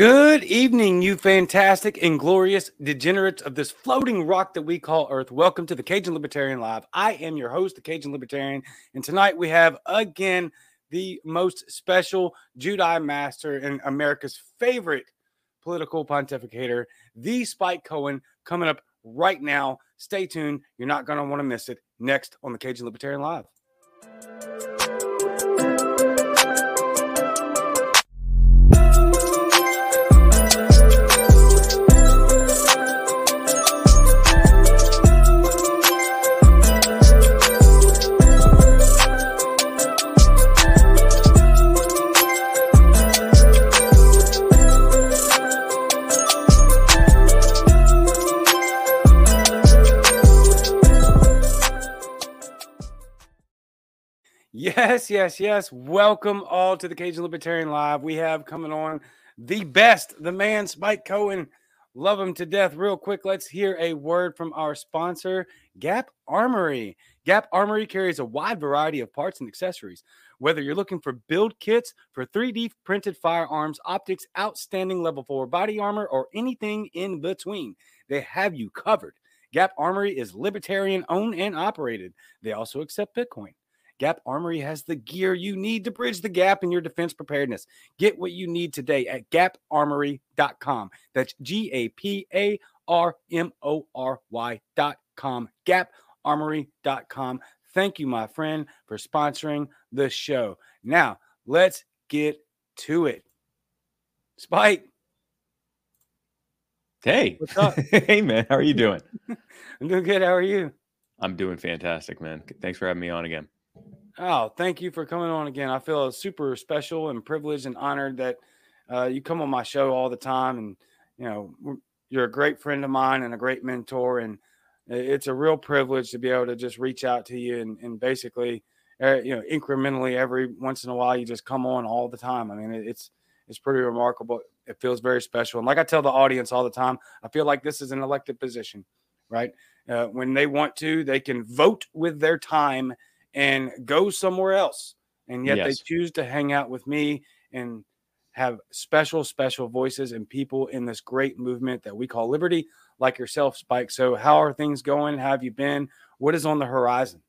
Good evening, you fantastic and glorious degenerates of this floating rock that we call Earth. Welcome to the Cajun Libertarian Live. I am your host, the Cajun Libertarian, and tonight we have again the most special Jedi master and America's favorite political pontificator, the Spike Cohen, coming up right now. Stay tuned. You're not going to want to miss it. Next on the Cajun Libertarian Live. Yes, yes, yes. Welcome all to the Cajun Libertarian Live. We have coming on the best, the man, Spike Cohen. Love him to death. Real quick, let's hear a word from our sponsor, Gap Armory. Gap Armory carries a wide variety of parts and accessories. Whether you're looking for build kits for 3D printed firearms, optics, outstanding level 4 body armor, or anything in between, they have you covered. Gap Armory is libertarian owned and operated. They also accept Bitcoin. Gap Armory has the gear you need to bridge the gap in your defense preparedness. Get what you need today at gaparmory.com. That's G A P A R M O R Y.com. Gaparmory.com. Thank you, my friend, for sponsoring the show. Now, let's get to it. Spike. Hey. What's up? hey, man. How are you doing? I'm doing good. How are you? I'm doing fantastic, man. Thanks for having me on again. Oh, thank you for coming on again. I feel super special and privileged and honored that uh, you come on my show all the time. And, you know, you're a great friend of mine and a great mentor. And it's a real privilege to be able to just reach out to you and, and basically, uh, you know, incrementally every once in a while, you just come on all the time. I mean, it's, it's pretty remarkable. It feels very special. And like I tell the audience all the time, I feel like this is an elected position, right? Uh, when they want to, they can vote with their time and go somewhere else. And yet yes. they choose to hang out with me and have special, special voices and people in this great movement that we call liberty, like yourself, Spike. So, how are things going? How have you been? What is on the horizon?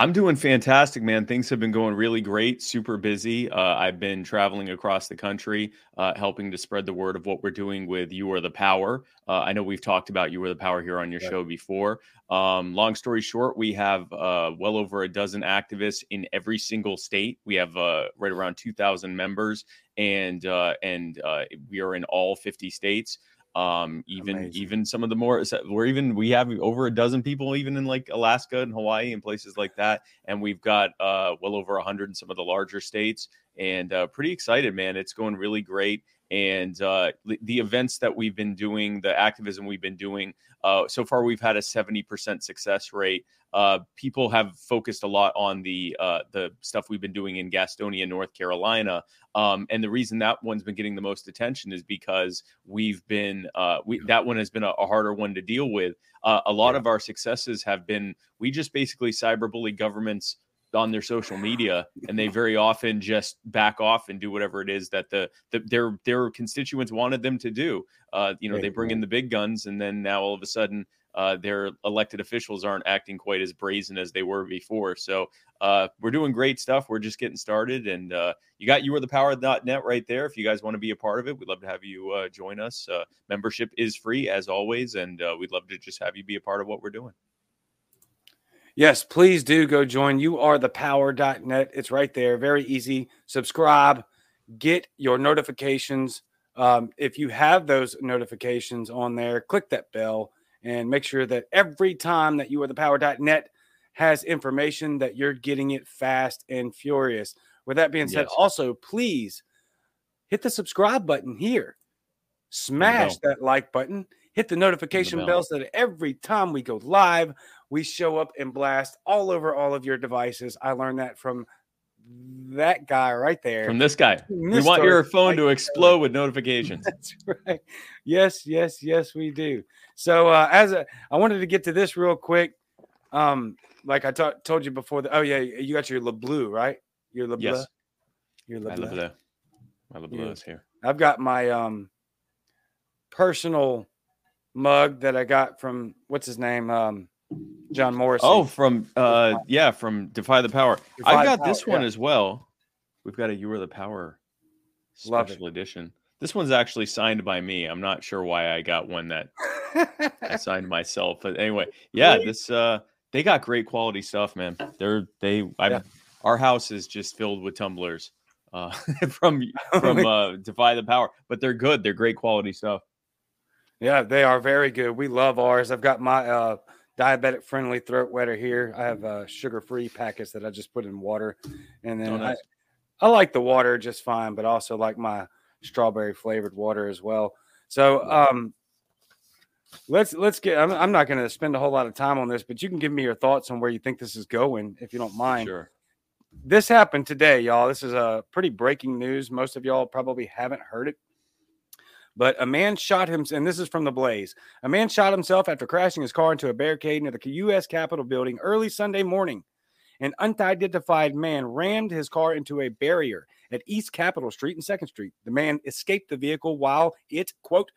I'm doing fantastic, man. Things have been going really great, super busy. Uh, I've been traveling across the country, uh, helping to spread the word of what we're doing with You Are the Power. Uh, I know we've talked about You Are the Power here on your yeah. show before. Um, long story short, we have uh, well over a dozen activists in every single state. We have uh, right around 2,000 members, and uh, and we are in all 50 states um even Amazing. even some of the more we're even we have over a dozen people even in like alaska and hawaii and places like that and we've got uh well over 100 in some of the larger states and uh pretty excited man it's going really great and uh, the events that we've been doing, the activism we've been doing, uh, so far we've had a 70% success rate. Uh, people have focused a lot on the uh, the stuff we've been doing in Gastonia, North Carolina, um, and the reason that one's been getting the most attention is because we've been uh, we that one has been a, a harder one to deal with. Uh, a lot yeah. of our successes have been we just basically cyberbully governments on their social media and they very often just back off and do whatever it is that the, the their their constituents wanted them to do. Uh, you know they bring in the big guns and then now all of a sudden uh, their elected officials aren't acting quite as brazen as they were before. So uh, we're doing great stuff. We're just getting started and uh, you got you are the power net right there. If you guys want to be a part of it we'd love to have you uh, join us. Uh, membership is free as always and we'd love to just have you be a part of what we're doing Yes, please do go join. You are the power.net. It's right there. Very easy. Subscribe, get your notifications. Um, if you have those notifications on there, click that bell and make sure that every time that you are the power.net has information that you're getting it fast and furious. With that being said, yes. also please hit the subscribe button here. Smash that like button, hit the notification the bell so that every time we go live, we show up and blast all over all of your devices. I learned that from that guy right there. From this guy. We want your phone to explode with notifications. That's right. Yes, yes, yes, we do. So uh, as a, I wanted to get to this real quick. Um, like I t- told you before. The, oh yeah, you got your LeBlue, right? Your LeBlue. Yes. Your LeBlue. My LeBlue. My LeBlue is here. I've got my um personal mug that I got from what's his name? Um John Morris. Oh, from uh yeah, from Defy the Power. Defy I've got this one yeah. as well. We've got a You Are the Power special edition. This one's actually signed by me. I'm not sure why I got one that I signed myself. But anyway, yeah, Really? this uh they got great quality stuff, man. They're they I Yeah. our house is just filled with tumblers uh from from uh Defy the Power, but they're good. They're great quality stuff. Yeah, they are very good. We love ours. I've got my uh, diabetic friendly throat wetter here. I have uh, sugar free packets that I just put in water, and then Oh, nice. I, I like the water just fine, but also like my strawberry flavored water as well. So um, let's let's get. I'm, I'm not going to spend a whole lot of time on this, but you can give me your thoughts on where you think this is going, if you don't mind Sure. this happened today, y'all. This is a pretty breaking news. Most of y'all probably haven't heard it. But a man shot him, and this is from the Blaze. A man shot himself after crashing his car into a barricade near the U.S. Capitol building early Sunday morning. An unidentified man rammed his car into a barrier at East Capitol Street and Second Street. The man escaped the vehicle while it, quote,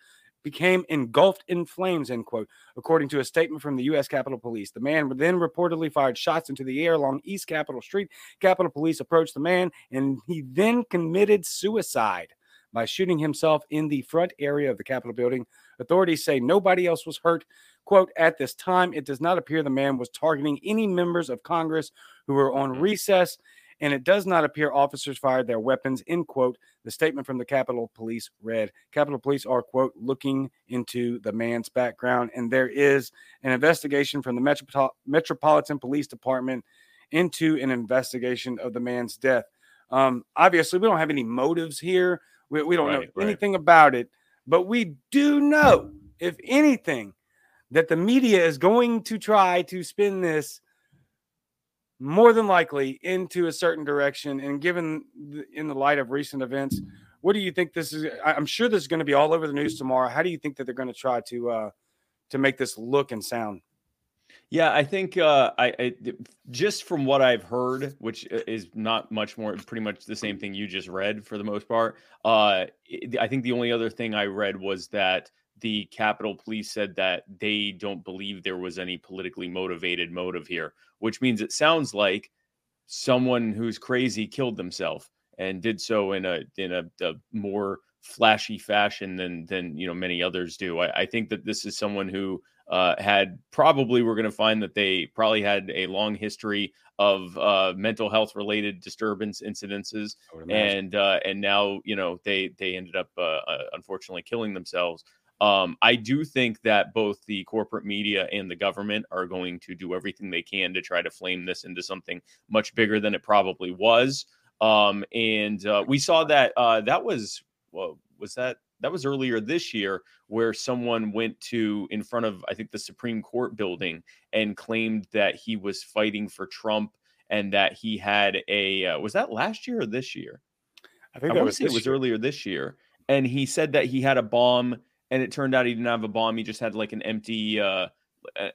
became engulfed in flames, end quote, according to a statement from the U.S. Capitol Police. The man then reportedly fired shots into the air along East Capitol Street. Capitol Police approached the man, and he then committed suicide by shooting himself in the front area of the Capitol building. Authorities say nobody else was hurt. Quote, at this time, it does not appear the man was targeting any members of Congress who were on recess, and it does not appear officers fired their weapons, end quote. The statement from the Capitol Police read Capitol Police are, quote, looking into the man's background, and there is an investigation from the Metropol- Metropolitan Police Department into an investigation of the man's death. Um, obviously, we don't have any motives here. We, we don't Right, know right. anything about it, but we do know, if anything, that the media is going to try to spin this more than likely into a certain direction. And given the, in the light of recent events, what do you think this is? I'm sure this is going to be all over the news tomorrow. How do you think that they're going to try to uh, to make this look and sound? Yeah, I think uh, I, I just from what I've heard, which is not much more, pretty much the same thing you just read for the most part. Uh, I I think the only other thing I read was that the Capitol Police said that they don't believe there was any politically motivated motive here, which means it sounds like someone who's crazy killed themselves and did so in a in a, a more flashy fashion than than you know many others do. I, I think that this is someone who uh, had probably we're going to find that they probably had a long history of uh, mental health related disturbance incidences and uh, and now you know they they ended up uh, uh, unfortunately killing themselves. Um, I do think that both the corporate media and the government are going to do everything they can to try to flame this into something much bigger than it probably was. Um, and uh, we saw that uh, that was well, was that that was earlier this year where someone went to in front of I think the Supreme Court building and claimed that he was fighting for Trump and that he had a uh, was that last year or this year? I think I that was it was year. earlier this year, and he said that he had a bomb, and it turned out he didn't have a bomb. He just had like an empty, uh,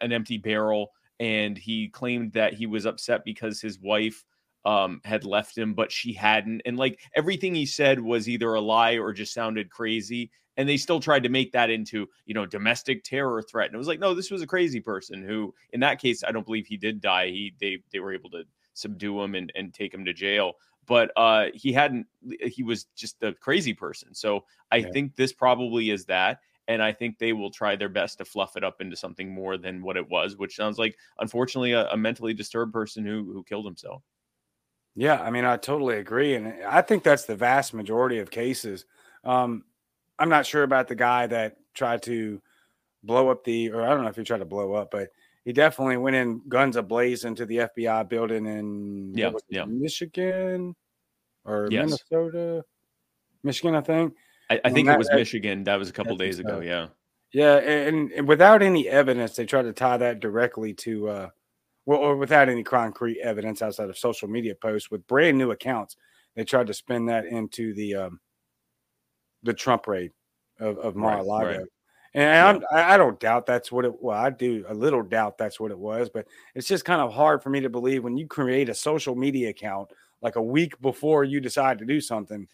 an empty barrel, and he claimed that he was upset because his wife um had left him, but she hadn't, and like everything he said was either a lie or just sounded crazy. And they still tried to make that into, you know, domestic terror threat. And it was like, no, this was a crazy person who, in that case, I don't believe he did die. He they they were able to subdue him and, and take him to jail but uh he hadn't he was just a crazy person so i Yeah. think this probably is that and i think they will try their best to fluff it up into something more than what it was which sounds like unfortunately a, a mentally disturbed person who who killed himself Yeah, I mean, I totally agree, and I think that's the vast majority of cases. Um, I'm not sure about the guy that tried to blow up the, or I don't know if he tried to blow up, but he definitely went in guns ablaze into the FBI building in Yeah, it, yeah. Michigan or Yes. Minnesota, Michigan, I think. i, I think that- it was that- michigan that was a couple days ago so. yeah Yeah, and, and without any evidence, they try to tie that directly to, uh, well, or without any concrete evidence outside of social media posts with brand new accounts, they tried to spin that into the um, the Trump raid of, of Right, Mar-a-Lago. right. And I'm, I I don't doubt that's what it. Well, I do a little doubt that's what it was, but it's just kind of hard for me to believe when you create a social media account like a week before you decide to do something.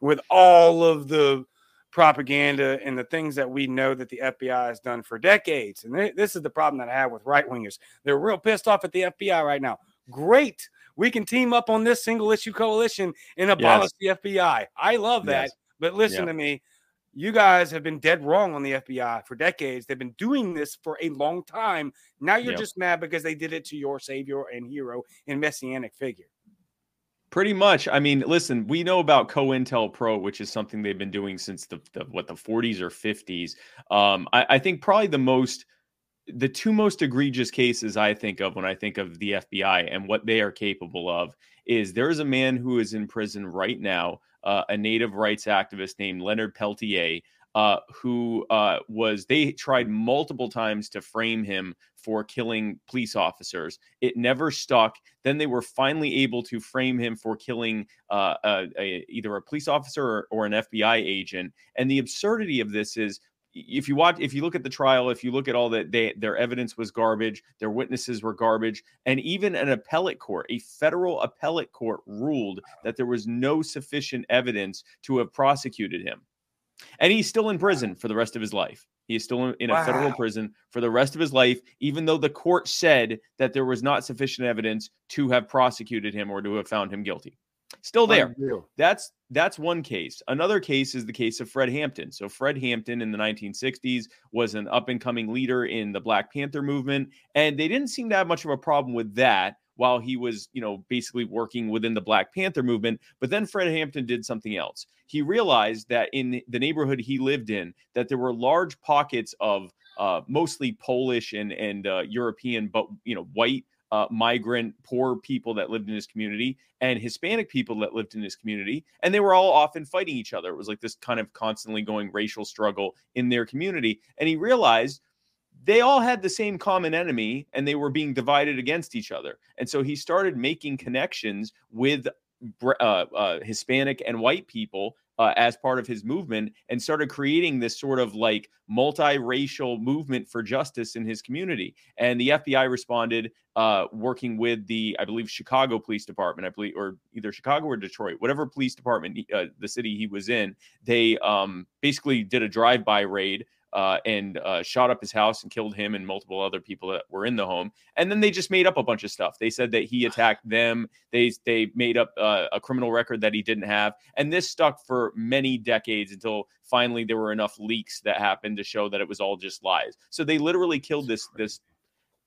with all of the propaganda and the things that we know that the FBI has done for decades. And this is the problem that I have with right wingers. They're real pissed off at the FBI right now. Great. We can team up on this single issue coalition and abolish yes. the FBI. I love that. Yes. But listen to me. You guys have been dead wrong on the FBI for decades. They've been doing this for a long time. Now you're yep. just mad because they did it to your savior and hero and messianic figure. Pretty much. I mean, listen, we know about COINTELPRO, which is something they've been doing since the, the what the 40s or 50s. Um, I, I think probably the most the two most egregious cases I think of when I think of the FBI and what they are capable of is there is a man who is in prison right now, uh, a native rights activist named Leonard Peltier, uh, who uh, was they tried multiple times to frame him for killing police officers. It never stuck. Then they were finally able to frame him for killing uh, a, a, either a police officer or, or an FBI agent. And the absurdity of this is if you watch if you look at the trial if you look at all that they their evidence was garbage their witnesses were garbage and even an appellate court a federal appellate court ruled that there was no sufficient evidence to have prosecuted him and he's still in prison for the rest of his life. He is still in a wow. federal prison for the rest of his life, even though the court said that there was not sufficient evidence to have prosecuted him or to have found him guilty. Still there. That's that's one case. Another case is the case of Fred Hampton. So Fred Hampton in the 1960s was an up and coming leader in the Black Panther movement, and they didn't seem to have much of a problem with that while he was, you know, basically working within the Black Panther movement. But then Fred Hampton did something else. He realized that in the neighborhood he lived in, that there were large pockets of uh, mostly Polish and and uh, European, but you know, white uh, migrant, poor people that lived in his community and Hispanic people that lived in his community. And they were all often fighting each other. It was like this kind of constantly going racial struggle in their community. And he realized they all had the same common enemy and they were being divided against each other. And so he started making connections with uh, uh, Hispanic and white people uh, as part of his movement and started creating this sort of like multiracial movement for justice in his community. And the FBI responded, uh, working with the, I believe, Chicago Police Department, I believe, or either Chicago or Detroit, whatever police department, uh, the city he was in. They um, basically did a drive-by raid uh, and uh, shot up his house and killed him and multiple other people that were in the home. And then they just made up a bunch of stuff. They said that he attacked them. They they made up uh, a criminal record that he didn't have, and this stuck for many decades until finally there were enough leaks that happened to show that it was all just lies. So they literally killed this this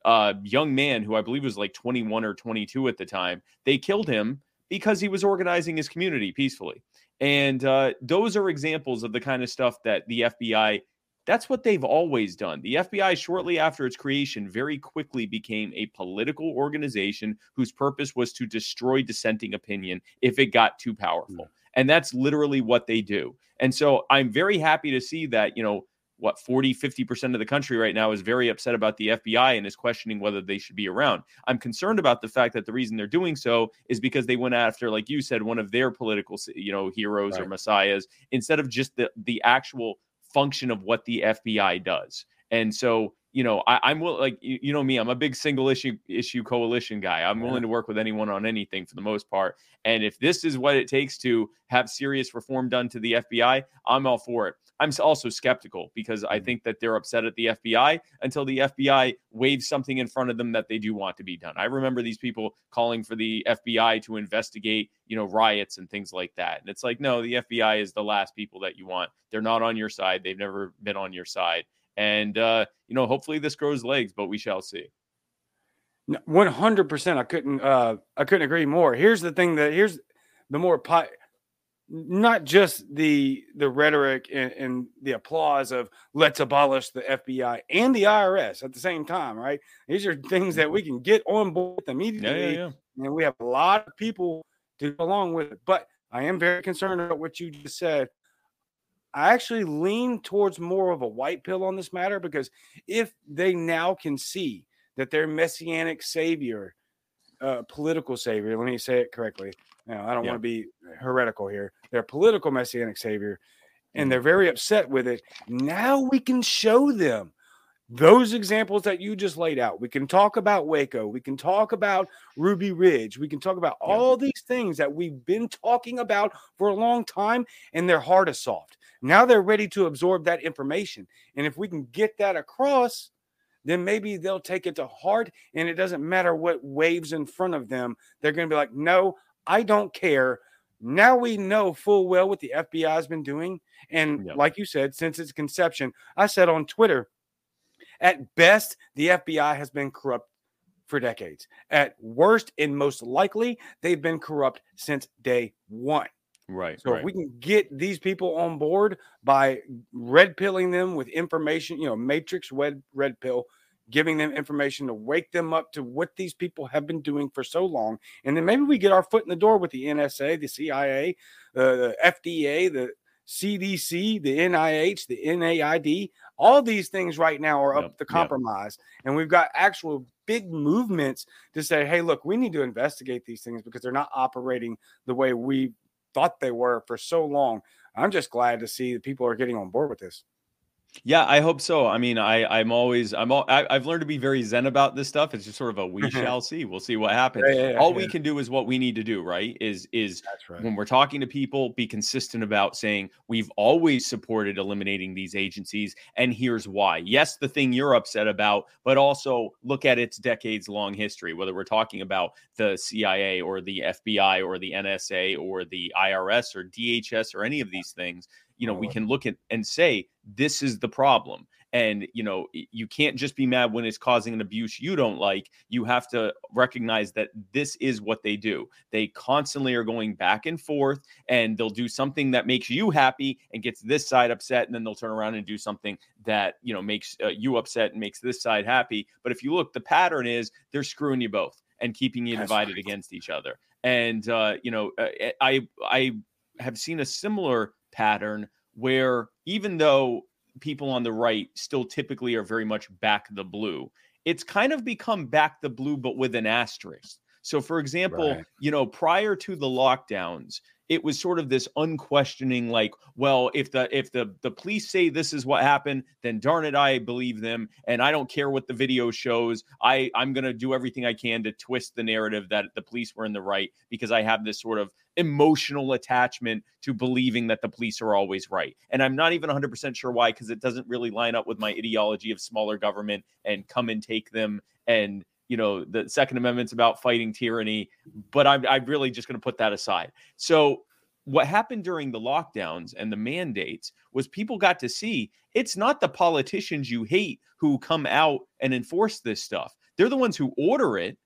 uh, young man who I believe was like 21 or 22 at the time. They killed him because he was organizing his community peacefully. And uh, those are examples of the kind of stuff that the FBI that's what they've always done. The FBI, shortly after its creation, very quickly became a political organization whose purpose was to destroy dissenting opinion if it got too hmm. powerful. And that's literally what they do. And so I'm very happy to see that, you know, what 40 50% of the country right now is very upset about the FBI and is questioning whether they should be around. I'm concerned about the fact that the reason they're doing so is because they went after like you said one of their political you know heroes right. or messiahs instead of just the the actual function of what the FBI does. And so, you know, I, am like you, you, know me, I'm a big single issue issue coalition guy. I'm willing to work with anyone on anything for the most part. And if this is what it takes to have serious reform done to the FBI, I'm all for it. I'm also skeptical because I mm-hmm. think that they're upset at the FBI until the FBI waves something in front of them that they do want to be done. I remember these people calling for the FBI to investigate, you know, riots and things like that. And it's like, no, the FBI is the last people that you want. They're not on your side. They've never been on your side. And uh, you know, hopefully this grows legs, but we shall see. One hundred percent. I couldn't. Uh, I couldn't agree more. Here's the thing that here's the more pi- not just the the rhetoric and, and, the applause of let's abolish the FBI and the IRS at the same time, right? These are things that we can get on board immediately, yeah, yeah, yeah. and we have a lot of people to go along with it. But I am very concerned about what you just said. I actually lean towards more of a white pill on this matter because if they now can see that their messianic savior, uh, political savior, let me say it correctly, now, I don't yeah. want to be heretical here. They're political messianic savior, and mm-hmm. they're very upset with it. Now we can show them those examples that you just laid out. We can talk about Waco. We can talk about Ruby Ridge. We can talk about yeah. all these things that we've been talking about for a long time, and their heart is soft. Now they're ready to absorb that information. And if we can get that across, then maybe they'll take it to heart and it doesn't matter what waves in front of them. They're going to be like, no, I don't care. Now we know full well what the FBI has been doing. And yep. like you said, since its conception, I said on Twitter, at best, the FBI has been corrupt for decades. At worst and most likely, they've been corrupt since day one. Right. So right. if we can get these people on board by red pilling them with information, you know, matrix red red pill, giving them information to wake them up to what these people have been doing for so long, and then maybe we get our foot in the door with the NSA, the CIA, uh, the FDA, the CDC, the NIH, the NAID, all these things right now are up yep, to compromise. Yep. And we've got actual big movements to say, hey, look, we need to investigate these things because they're not operating the way we thought they were for so long. I'm just glad to see that people are getting on board with this. Yeah, I hope so. I mean, I I'm always I'm all I, have learned to be very zen about this stuff. It's just sort of a we mm-hmm. shall see. We'll see what happens. Yeah, yeah, all yeah. we can do is what we need to do, right? Is is right. when we're talking to people, be consistent about saying we've always supported eliminating these agencies, and here's why. Yes, the thing you're upset about, but also look at its decades long history. Whether we're talking about the CIA or the FBI or the NSA or the IRS or DHS or any of these things, you know, we can look at and say, this is the problem. And, you know, you can't just be mad when it's causing an abuse you don't like. You have to recognize that this is what they do. They constantly are going back and forth, and they'll do something that makes you happy and gets this side upset. And then they'll turn around and do something that, you know, makes uh, you upset and makes this side happy. But if you look, the pattern is they're screwing you both and keeping you That's divided right. against each other. And, uh, you know, uh, I, I have seen a similar pattern where even though people on the right still typically are very much back the blue, it's kind of become back the blue, but with an asterisk. So, for example, right. you know, prior to the lockdowns, it was sort of this unquestioning like well if the if the the police say this is what happened then darn it i believe them and i don't care what the video shows. I i'm going to do everything i can to twist the narrative that the police were in the right because i have this sort of emotional attachment to believing that the police are always right. And i'm not even 100% sure why because it doesn't really line up with my ideology of smaller government and come and take them and you know the second amendment's about fighting tyranny but i'm, I'm really just going to put that aside. So what happened during the lockdowns and the mandates was people got to see it's not the politicians you hate who come out and enforce this stuff. They're the ones who order it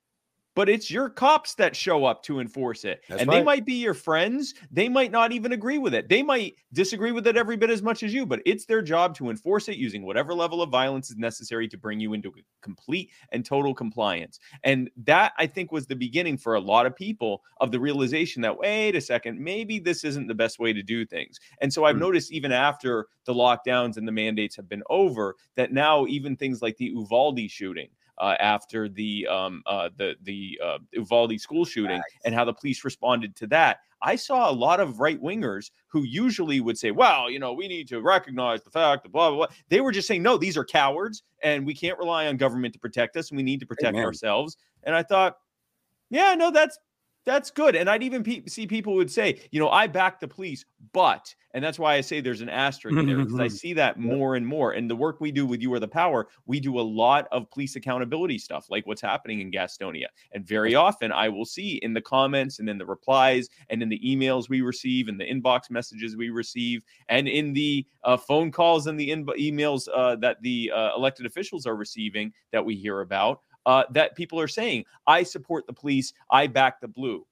but it's your cops that show up to enforce it. That's and right. they might be your friends. They might not even agree with it. They might disagree with it every bit as much as you, but it's their job to enforce it using whatever level of violence is necessary to bring you into complete and total compliance. And that, I think, was the beginning for a lot of people of the realization that, wait a second, maybe this isn't the best way to do things. And so I've mm. noticed even after the lockdowns and the mandates have been over, that now even things like the Uvalde shooting, uh, after the um, uh, the the uh, Uvalde school shooting nice. and how the police responded to that. I saw a lot of right wingers who usually would say, "Well, you know, we need to recognize the fact that blah blah blah." They were just saying, "No, these are cowards, and we can't rely on government to protect us, and we need to protect Amen. ourselves." And I thought, yeah, no, that's that's good. And I'd even pe- see people would say, you know, I back the police, but, and that's why I say there's an asterisk there because I see that more and more. And the work we do with You Are the Power, we do a lot of police accountability stuff, like what's happening in Gastonia. And very often I will see in the comments and in the replies and in the emails we receive and the inbox messages we receive and in the uh, phone calls and the in- emails uh, that the uh, elected officials are receiving that we hear about uh, that people are saying, I support the police, I back the blue.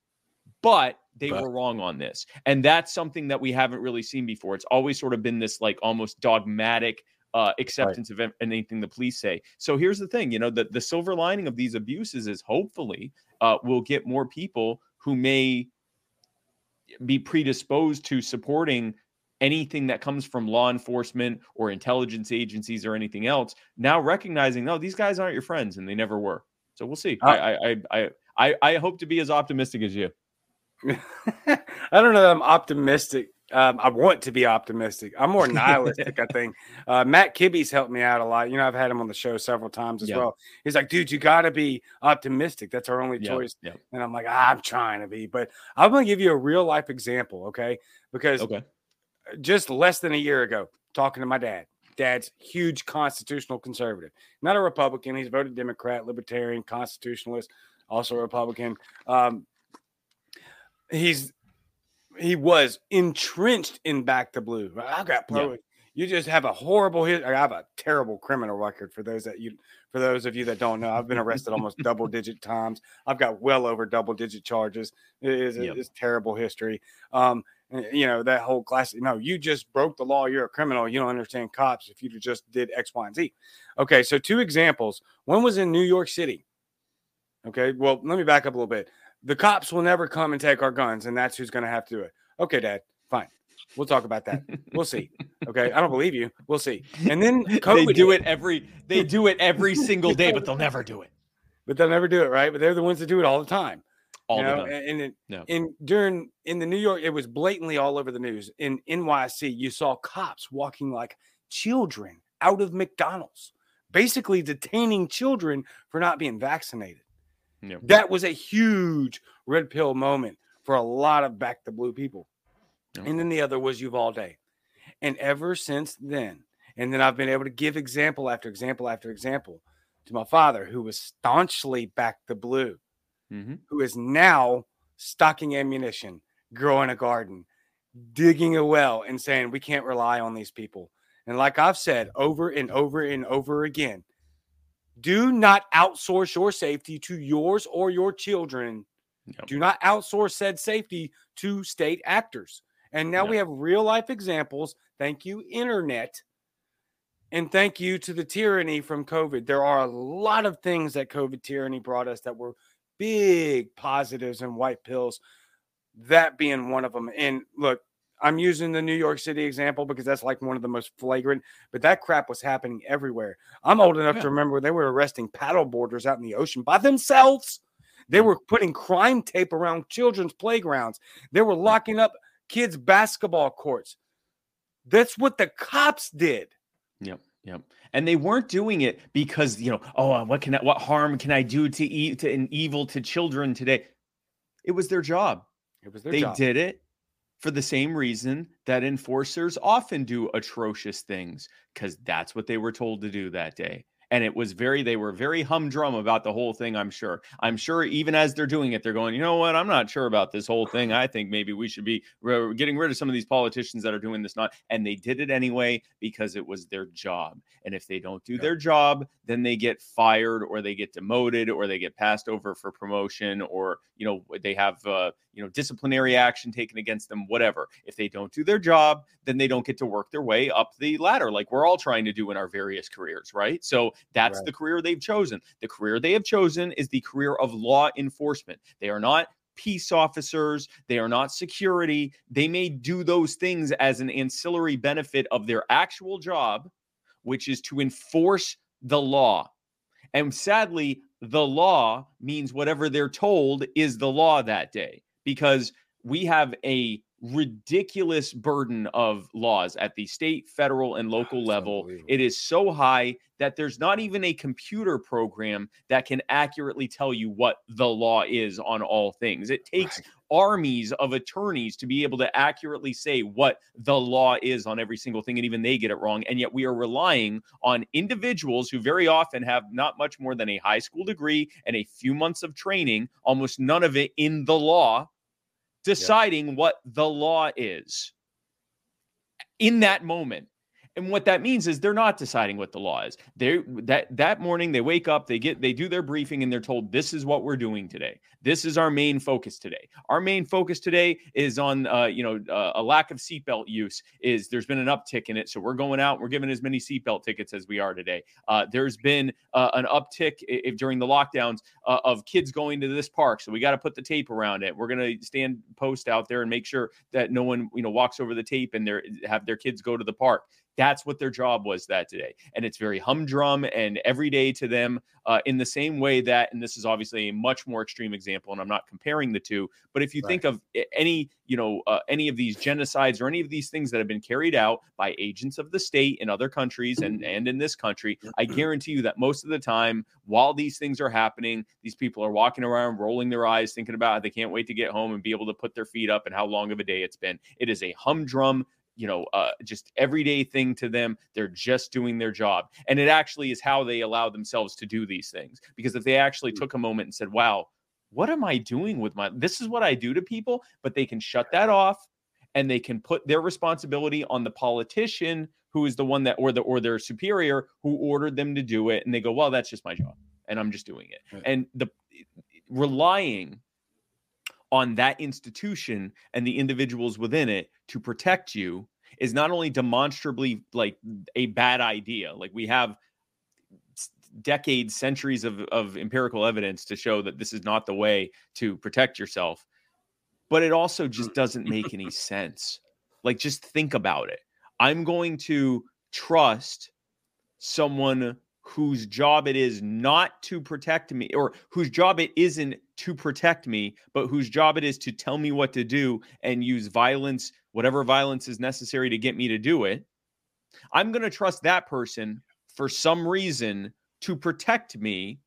But they but. were wrong on this. And that's something that we haven't really seen before. It's always sort of been this like almost dogmatic uh, acceptance right. of anything the police say. So here's the thing, you know, the, the silver lining of these abuses is hopefully uh, we'll get more people who may be predisposed to supporting anything that comes from law enforcement or intelligence agencies or anything else now recognizing no these guys aren't your friends and they never were so we'll see uh, I, I i i i hope to be as optimistic as you i don't know that i'm optimistic Um, I want to be optimistic. I'm more nihilistic, I think. Uh, Matt Kibbe's helped me out a lot. You know, I've had him on the show several times as well. He's like, dude, you got to be optimistic. That's our only choice. And I'm like, ah, I'm trying to be. But I'm going to give you a real life example, okay? Because okay. Just less than a year ago, talking to my dad, dad's huge constitutional conservative, not a Republican. He's voted Democrat, Libertarian, constitutionalist, also a Republican. Um, he's he was entrenched in back to blue. I got pro. Yeah. You just have a horrible. I have a terrible criminal record for those that you for those of you that don't know. I've been arrested almost double digit times. I've got well over double digit charges. It is yep. terrible history. Um, you know that whole class. no you just broke the law. You're a criminal. You don't understand cops. If you just did X, Y, and Z. Okay, so two examples. One was in New York City. Okay, well, let me back up a little bit the cops will never come and take our guns, and that's who's going to have to do it. Okay, Dad, fine. We'll talk about that. We'll see. Okay, I don't believe you. We'll see. And then COVID they do it every they do it every single day, but they'll never do it. But they'll never do it, right? But they're the ones that do it all the time. All know? the time. And, and no. in during in the New York, it was blatantly all over the news. In NYC, you saw cops walking like children out of McDonald's, basically detaining children for not being vaccinated. Yep. That was a huge red pill moment for a lot of back to blue people. And then the other was Uvalde. And ever since then, and then I've been able to give example after example after example to my father, who was staunchly back to blue, mm-hmm. who is now stocking ammunition, growing a garden, digging a well, and saying, we can't rely on these people. And like I've said over and over and over again, do not outsource your safety to yours or your children. Do not outsource said safety to state actors. And now we have real life examples. Thank you, internet. And thank you to the tyranny from COVID. There are a lot of things that COVID tyranny brought us that were big positives and white pills, that being one of them. And look, I'm using the New York City example because that's like one of the most flagrant, but that crap was happening everywhere. I'm old enough yeah. to remember they were arresting paddle boarders out in the ocean by themselves. They mm. were putting crime tape around children's playgrounds. They were mm. locking up kids' basketball courts. That's what the cops did. Yep. Yep. And they weren't doing it because, you know, oh, uh, what can I, what harm can I do to eat to an evil to children today? It was their job. It was their they job. did it for the same reason that enforcers often do atrocious things because that's what they were told to do that day and it was very they were very humdrum about the whole thing i'm sure. I'm sure even as they're doing it they're going you know what? I'm not sure about this whole thing. I think maybe we should be re- getting rid of some of these politicians that are doing this not and they did it anyway because it was their job and if they don't do yeah. their job then they get fired or they get demoted or they get passed over for promotion or you know they have uh, you know disciplinary action taken against them whatever. If they don't do their job then they don't get to work their way up the ladder like we're all trying to do in our various careers right? So that's right. the career they've chosen. The career they have chosen is the career of law enforcement. They are not peace officers, they are not security. They may do those things as an ancillary benefit of their actual job, which is to enforce the law. And sadly, the law means whatever they're told is the law that day because we have a ridiculous burden of laws at the state, federal, and ah, local level. It is so high that there's not even a computer program that can accurately tell you what the law is on all things. It takes right. armies of attorneys to be able to accurately say what the law is on every single thing, and even they get it wrong. And yet we are relying on individuals who very often have not much more than a high school degree and a few months of training, almost none of it in the law deciding what the law is in that moment. And what that means is they're not deciding what the law is. They that that morning they wake up, they get they do their briefing and they're told this is what we're doing today. This is our main focus today. Our main focus today is on uh, you know uh, a lack of seatbelt use. Is there's been an uptick in it, so we're going out. We're giving as many seatbelt tickets as we are today. Uh, there's been uh, an uptick if during the lockdowns uh, of kids going to this park, so we got to put the tape around it. We're to stand post out there and make sure that no one you know walks over the tape and they have their kids go to the park That's what their job was that day. And it's very humdrum and everyday to them uh, in the same way that, and this is obviously a much more extreme example, and I'm not comparing the two, but if you right. think of any, you know, uh, any of these genocides or any of these things that have been carried out by agents of the state in other countries and, and in this country, I guarantee you that most of the time, while these things are happening, these people are walking around, rolling their eyes, thinking about how they can't wait to get home and be able to put their feet up and how long of a day it's been. It is a humdrum you know, uh, just everyday thing to them. They're just doing their job. And it actually is how they allow themselves to do these things. Because if they actually mm. took a moment and said, wow, what am I doing with my, this is what I do to people, but they can shut that off and they can put their responsibility on the politician who is the one that, or the, or their superior who ordered them to do it. And they go, well, that's just my job and I'm just doing it. Right. And the relying on that institution and the individuals within it to protect you is not only demonstrably like a bad idea like we have decades centuries of, of empirical evidence to show that this is not the way to protect yourself but it also just doesn't mm. make any sense. Like just think about it. I'm going to trust someone whose job it is not to protect me or whose job it isn't to protect me but whose job it is to tell me what to do and use violence whatever violence is necessary to get me to do it i'm going to trust that person for some reason to protect me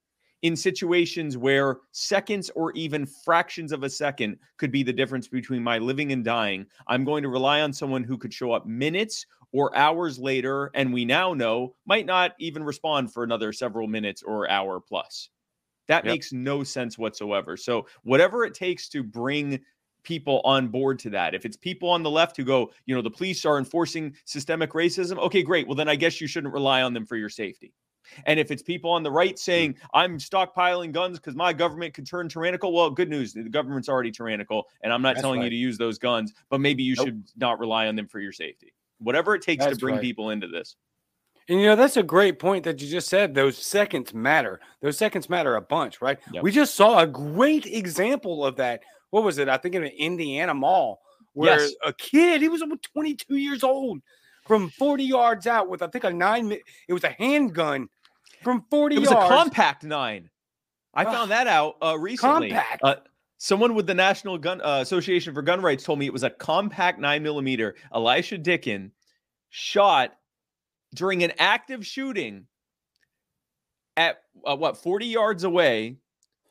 in situations where seconds or even fractions of a second could be the difference between my living and dying. I'm going to rely on someone who could show up minutes or hours later, and we now know might not even respond for another several minutes or hour plus. That yep. makes no sense whatsoever. So, whatever it takes to bring people on board to that. If it's people on the left who go, you know, the police are enforcing systemic racism, okay, great. Well, then I guess you shouldn't rely on them for your safety. And if it's people on the right saying, mm. I'm stockpiling guns because my government could turn tyrannical, well, good news. The government's already tyrannical. And I'm not That's telling right. you to use those guns, but maybe you nope. should not rely on them for your safety. Whatever it takes That's to bring right. people into this. And you know, that's a great point that you just said. Those seconds matter. Those seconds matter a bunch, right? Yep. We just saw a great example of that. What was it? I think in an Indiana mall where yes. a kid, he was 22 years old, from 40 yards out with I think a nine. It was a handgun from 40 it was yards. a compact nine. I uh, found that out uh, recently. Compact. Uh, someone with the National Gun uh, Association for Gun Rights told me it was a compact nine millimeter. Elisha Dicken shot during an active shooting at uh, what 40 yards away.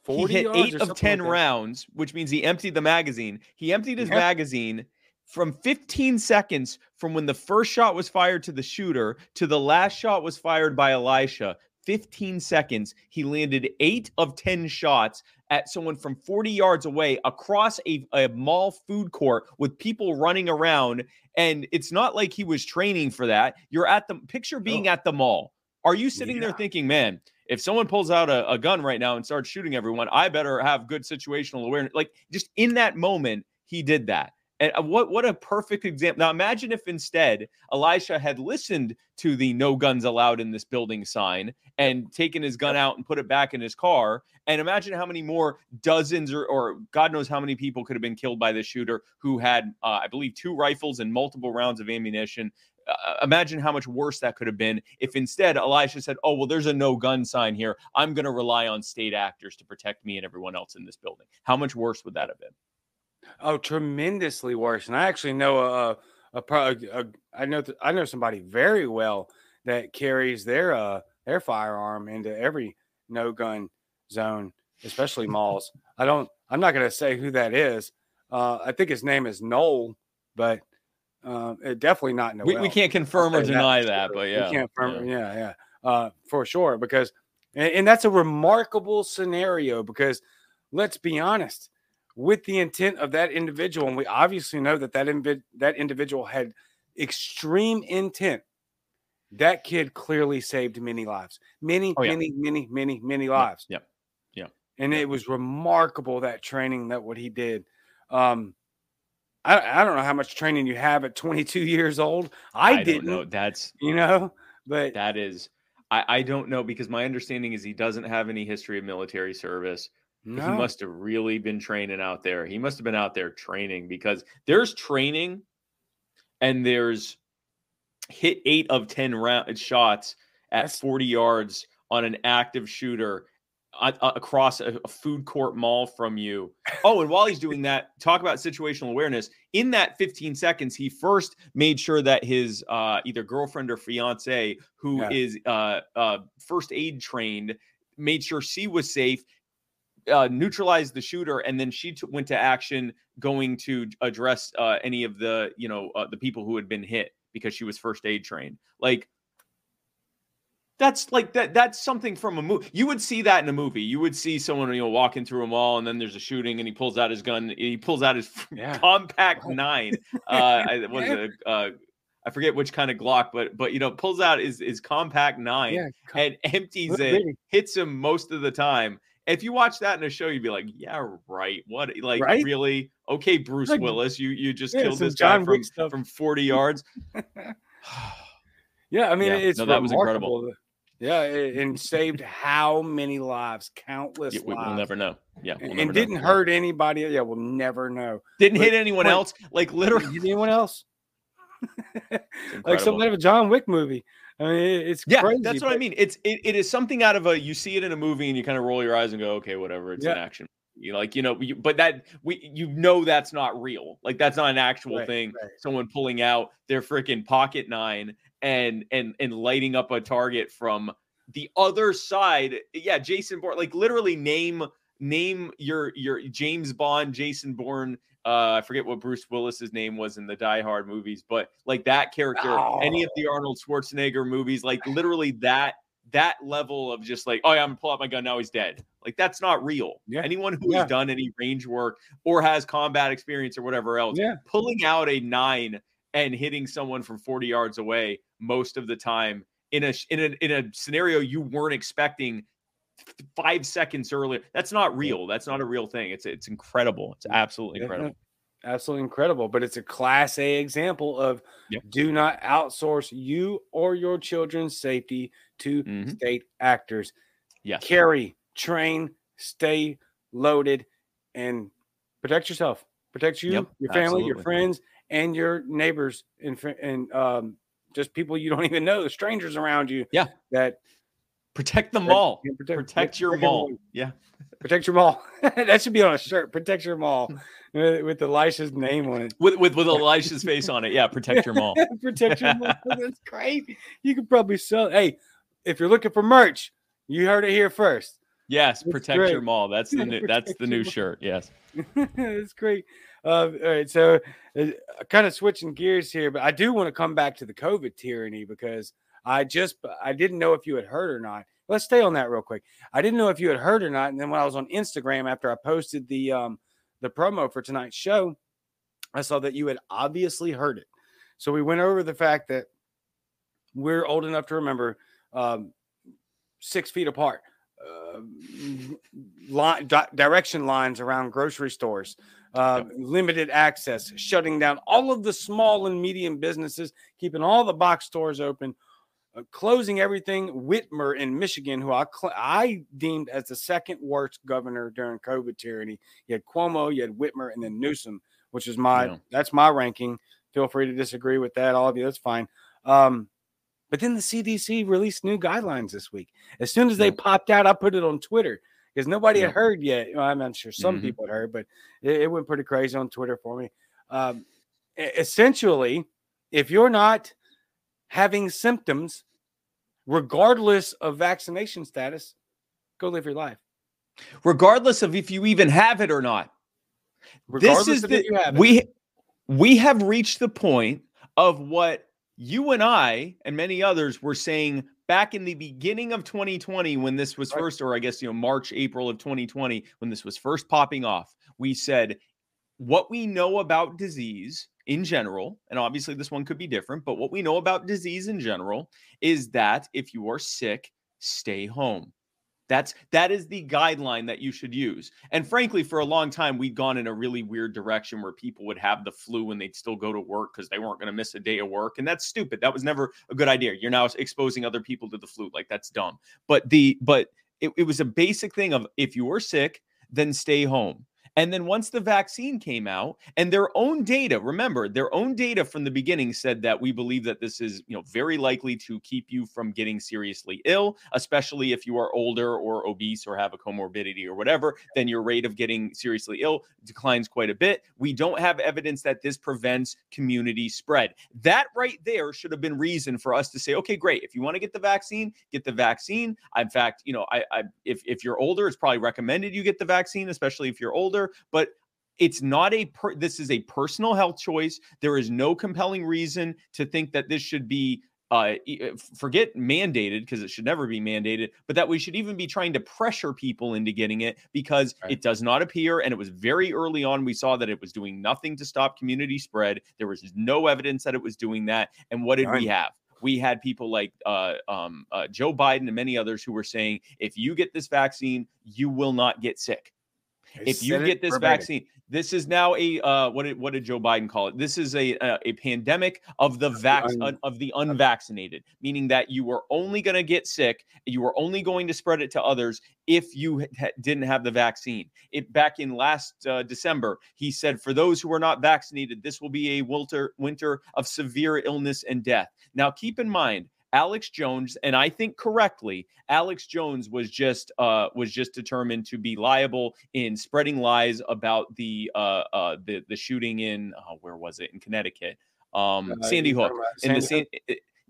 40 he hit eight of 10 like rounds, which means he emptied the magazine. He emptied his yep. magazine from 15 seconds from when the first shot was fired to the shooter to the last shot was fired by Elisha. 15 seconds, he landed eight of 10 shots at someone from 40 yards away across a, a mall food court with people running around. And it's not like he was training for that. You're at the picture being oh. at the mall. Are you sitting yeah. there thinking, man, if someone pulls out a, a gun right now and starts shooting everyone, I better have good situational awareness? Like just in that moment, he did that. And uh, what what a perfect example. Now imagine if instead Elisha had listened to the no guns allowed in this building sign and taken his gun out and put it back in his car. And imagine how many more dozens or, or God knows how many people could have been killed by this shooter who had, uh, I believe, two rifles and multiple rounds of ammunition. Uh, uh, imagine how much worse that could have been if instead Elisha said, Oh, well, there's a no gun sign here. I'm going to rely on state actors to protect me and everyone else in this building. How much worse would that have been? Oh, tremendously worse. And I actually know a, a, a, a I know th- I know somebody very well that carries their uh their firearm into every no gun zone, especially malls. I don't. I'm not going to say who that is. Uh, I think his name is Noel, but uh, definitely not Noel. We, we can't confirm or deny that, that but yeah, we can't confirm, yeah, yeah, yeah uh, for sure. Because and, and that's a remarkable scenario. Because let's be honest, with the intent of that individual. And we obviously know that that, invi- that individual had extreme intent. That kid clearly saved many lives, many, oh, yeah. many, many, many, many lives. Yep. Yeah. yeah. And it was remarkable that training that what he did. Um, I, I don't know how much training you have at 22 years old. I, I didn't know. That's you know, but that is I, I don't know because my understanding is he doesn't have any history of military service. No. He must have really been training out there. He must have been out there training because there's training and there's hit eight of 10 round shots at That's- 40 yards on an active shooter uh, uh, across a, a food court mall from you. Oh, and while he's doing that, talk about situational awareness. In that 15 seconds, he first made sure that his uh, either girlfriend or fiance, who Yeah. is uh, uh, first aid trained, made sure she was safe. Uh, neutralized the shooter, and then she t- went to action, going to address uh, any of the you know uh, the people who had been hit because she was first aid trained. Like that's like that that's something from a movie. You would see that in a movie. You would see someone you know walking through a mall and then there's a shooting and he pulls out his gun. He pulls out his Yeah. compact nine. Uh I was a uh I forget which kind of Glock, but but you know, pulls out his his compact nine Yeah. co- and empties it, hits him most of the time. If you watch that in a show, you'd be like, "Yeah, right. What? Like, Right? really? Okay, Bruce Like, Willis, you you just yeah, killed this guy John from, from forty yards." Yeah, I mean, Yeah, it's no, that was incredible. Yeah, and saved how many lives? Countless Yeah, we, lives. will never know. Yeah, we'll and never know. didn't Yeah. hurt anybody. Yeah, we'll never know. Didn't but- hit anyone else. Like literally, anyone else? like some kind of a John Wick movie. I mean, it's Yeah, crazy. that's what I mean. It's it, it is something out of a you see it in a movie and you kind of roll your eyes and go, okay, whatever. It's an action. You know, like you know, you, but that we you know that's not real. Like that's not an actual Right, thing. right. Someone pulling out their freaking pocket nine and and and lighting up a target from the other side. Yeah, Jason Bourne. Like literally name name your your James Bond, Jason Bourne. Uh, I forget what Bruce Willis's name was in the Die Hard movies, but like that character, any of the Arnold Schwarzenegger movies, like literally that that level of just like, oh yeah, I'm gonna pull out my gun now he's dead. Like that's not real. Yeah. Anyone who Yeah. has done any range work or has combat experience or whatever else, Yeah. pulling out a nine and hitting someone from 40 yards away most of the time in a in a in a scenario you weren't expecting five seconds earlier. That's not real. That's not a real thing. It's it's incredible. It's absolutely incredible. Absolutely incredible. But it's a class A example of Yep. do not outsource you or your children's safety to Mhm. state actors. Yes. Carry, train, stay loaded, and protect yourself. Protect you, Yep, your family, your friends, and your neighbors and and um, just people you don't even know, the strangers around you. Yeah. That Protect the mall. all. can protect, Protect your everyone. mall. Yeah. Protect your mall. that should be on a shirt. Protect your mall with, Elisha's name on it. With with with Elisha's face on it. Yeah, protect your mall. Protect your mall. That's great. You could probably sell. Hey, if you're looking for merch, you heard it here first. Yes, That's protect your mall. That's the new that's the new shirt. Yes. That's great. Uh, all right, so uh, kind of switching gears here, but I do want to come back to the COVID tyranny because I just I didn't know if you had heard or not. Let's stay on that real quick. I didn't know if you had heard or not, and then when I was on Instagram after I posted the um the promo for tonight's show, I saw that you had obviously heard it. So we went over the fact that we're old enough to remember um, six feet apart, uh, line, di- direction lines around grocery stores, uh, limited access, shutting down all of the small and medium businesses, keeping all the box stores open, closing everything. Whitmer in Michigan, who I cl- I deemed as the second worst governor during COVID tyranny. You had Cuomo, you had Whitmer, and then Newsom, which is my Yeah. that's my ranking. Feel free to disagree with that, all of you. That's fine. Um, but then the CDC released new guidelines this week. As soon as they Yeah. popped out, I put it on Twitter because nobody had heard yet. Well, I'm not sure some Mhm. people had heard, but it, it went pretty crazy on Twitter for me. Um, essentially, if you're not having symptoms, regardless of vaccination status, go live your life. Regardless of if you even have it or not. Regardless this is of if the you have it. we we have reached the point of what you and I and many others were saying back in the beginning of 2020 when this was Right. first or I guess you know March April of 2020 when this was first popping off we said what we know about disease in general and obviously this one could be different but what we know about disease in general is that if you are sick stay home that's that is the guideline that you should use. And frankly, for a long time, we'd gone in a really weird direction where people would have the flu and they'd still go to work because they weren't going to miss a day of work. And that's stupid. That was never a good idea. You're now exposing other people to the flu. Like that's dumb. But the but it, it was a basic thing of if you are sick, then stay home. And then once the vaccine came out and their own data, remember, their own data from the beginning said that we believe that this is, you know, very likely to keep you from getting seriously ill, especially if you are older or obese or have a comorbidity or whatever, then your rate of getting seriously ill declines quite a bit. We don't have evidence that this prevents community spread. That right there should have been reason for us to say, okay, great. If you want to get the vaccine, get the vaccine. In fact, you know, I, I if if you're older, it's probably recommended you get the vaccine, especially if you're older. But it's not a per, this is a personal health choice. There is no compelling reason to think that this should be uh, uh forget mandated because it should never be mandated, but that we should even be trying to pressure people into getting it because right. it does not appear. And it was very early on, we saw that it was doing nothing to stop community spread. There was no evidence that it was doing that. And what did right. we have? we had people like uh, um, uh, Joe Biden and many others who were saying, if you get this vaccine, you will not get sick. If you get this verbatim. vaccine, this is now a uh, what did what did Joe Biden call it? This is a a, a pandemic of the vax un, of the unvaccinated, meaning that you were only going to get sick, you were only going to spread it to others if you ha- didn't have the vaccine. It back in last uh, December, he said for those who are not vaccinated, this will be a winter winter of severe illness and death. Now keep in mind Alex Jones, and I think correctly, Alex Jones was just uh, was just determined to be liable in spreading lies about the uh, uh, the the shooting in uh, where was it? In Connecticut, um, uh, Sandy Hook, in the San,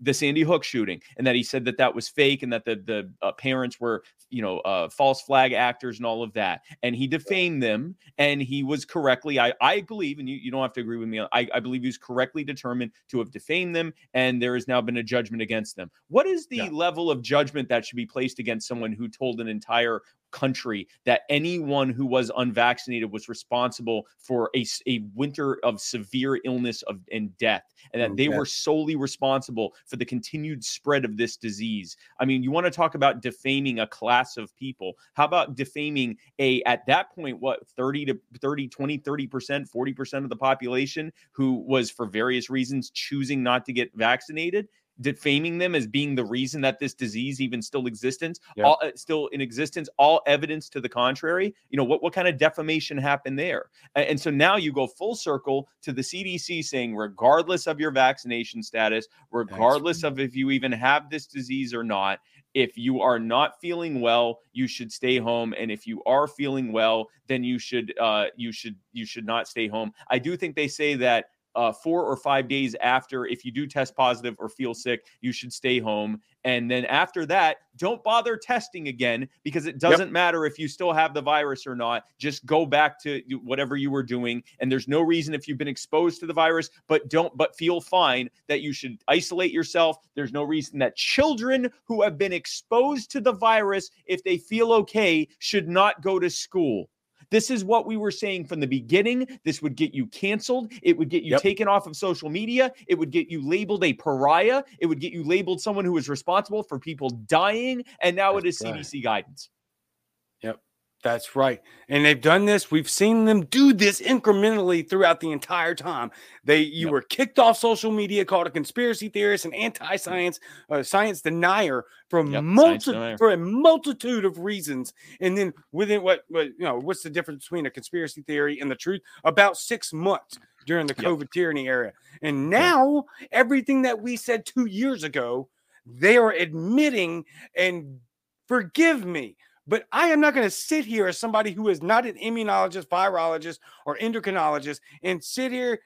the Sandy Hook shooting, and that he said that that was fake, and that the the uh, parents were, you know, uh, false flag actors and all of that, and he defamed them, and he was correctly, I I believe, and you, you don't have to agree with me, I, I believe he was correctly determined to have defamed them, and there has now been a judgment against them. What is the yeah. level of judgment that should be placed against someone who told an entire country that anyone who was unvaccinated was responsible for a, a winter of severe illness of and death and that oh, they were solely responsible for the continued spread of this disease. I mean you want to talk about defaming a class of people. How about defaming a at that point what 30 to 30 20 30% 40% of the population who was for various reasons choosing not to get vaccinated defaming them as being the reason that this disease even still existence all, uh, still in existence all evidence to the contrary you know what what kind of defamation happened there? And, and, so now you go full circle to the cdc saying regardless of your vaccination status regardless of if you even have this disease or not if you are not feeling well you should stay home. And if you are feeling well then you should uh you should you should not stay home. I do think they say that uh, four or five days after, if you do test positive or feel sick, you should stay home. And then after that, don't bother testing again because it doesn't yep. matter if you still have the virus or not. Just go back to whatever you were doing. And there's no reason if you've been exposed to the virus, but don't, but feel fine that you should isolate yourself. There's no reason that children who have been exposed to the virus, if they feel okay, should not go to school. This is what we were saying from the beginning. This would get you canceled. It would get you yep. taken off of social media. It would get you labeled a pariah. It would get you labeled someone who is responsible for people dying. And now That's it is right. CDC guidance. That's right. And they've done this. We've seen them do this incrementally throughout the entire time. They you yep. were kicked off social media, called a conspiracy theorist, an anti-science, uh, science denier for yep, multi- for a multitude of reasons. And then within what, what you know, what's the difference between a conspiracy theory and the truth? About six months during the COVID yep. tyranny era. And now everything that we said two years ago, they are admitting and forgive me but I am not going to sit here as somebody who is not an immunologist, virologist, or endocrinologist and sit here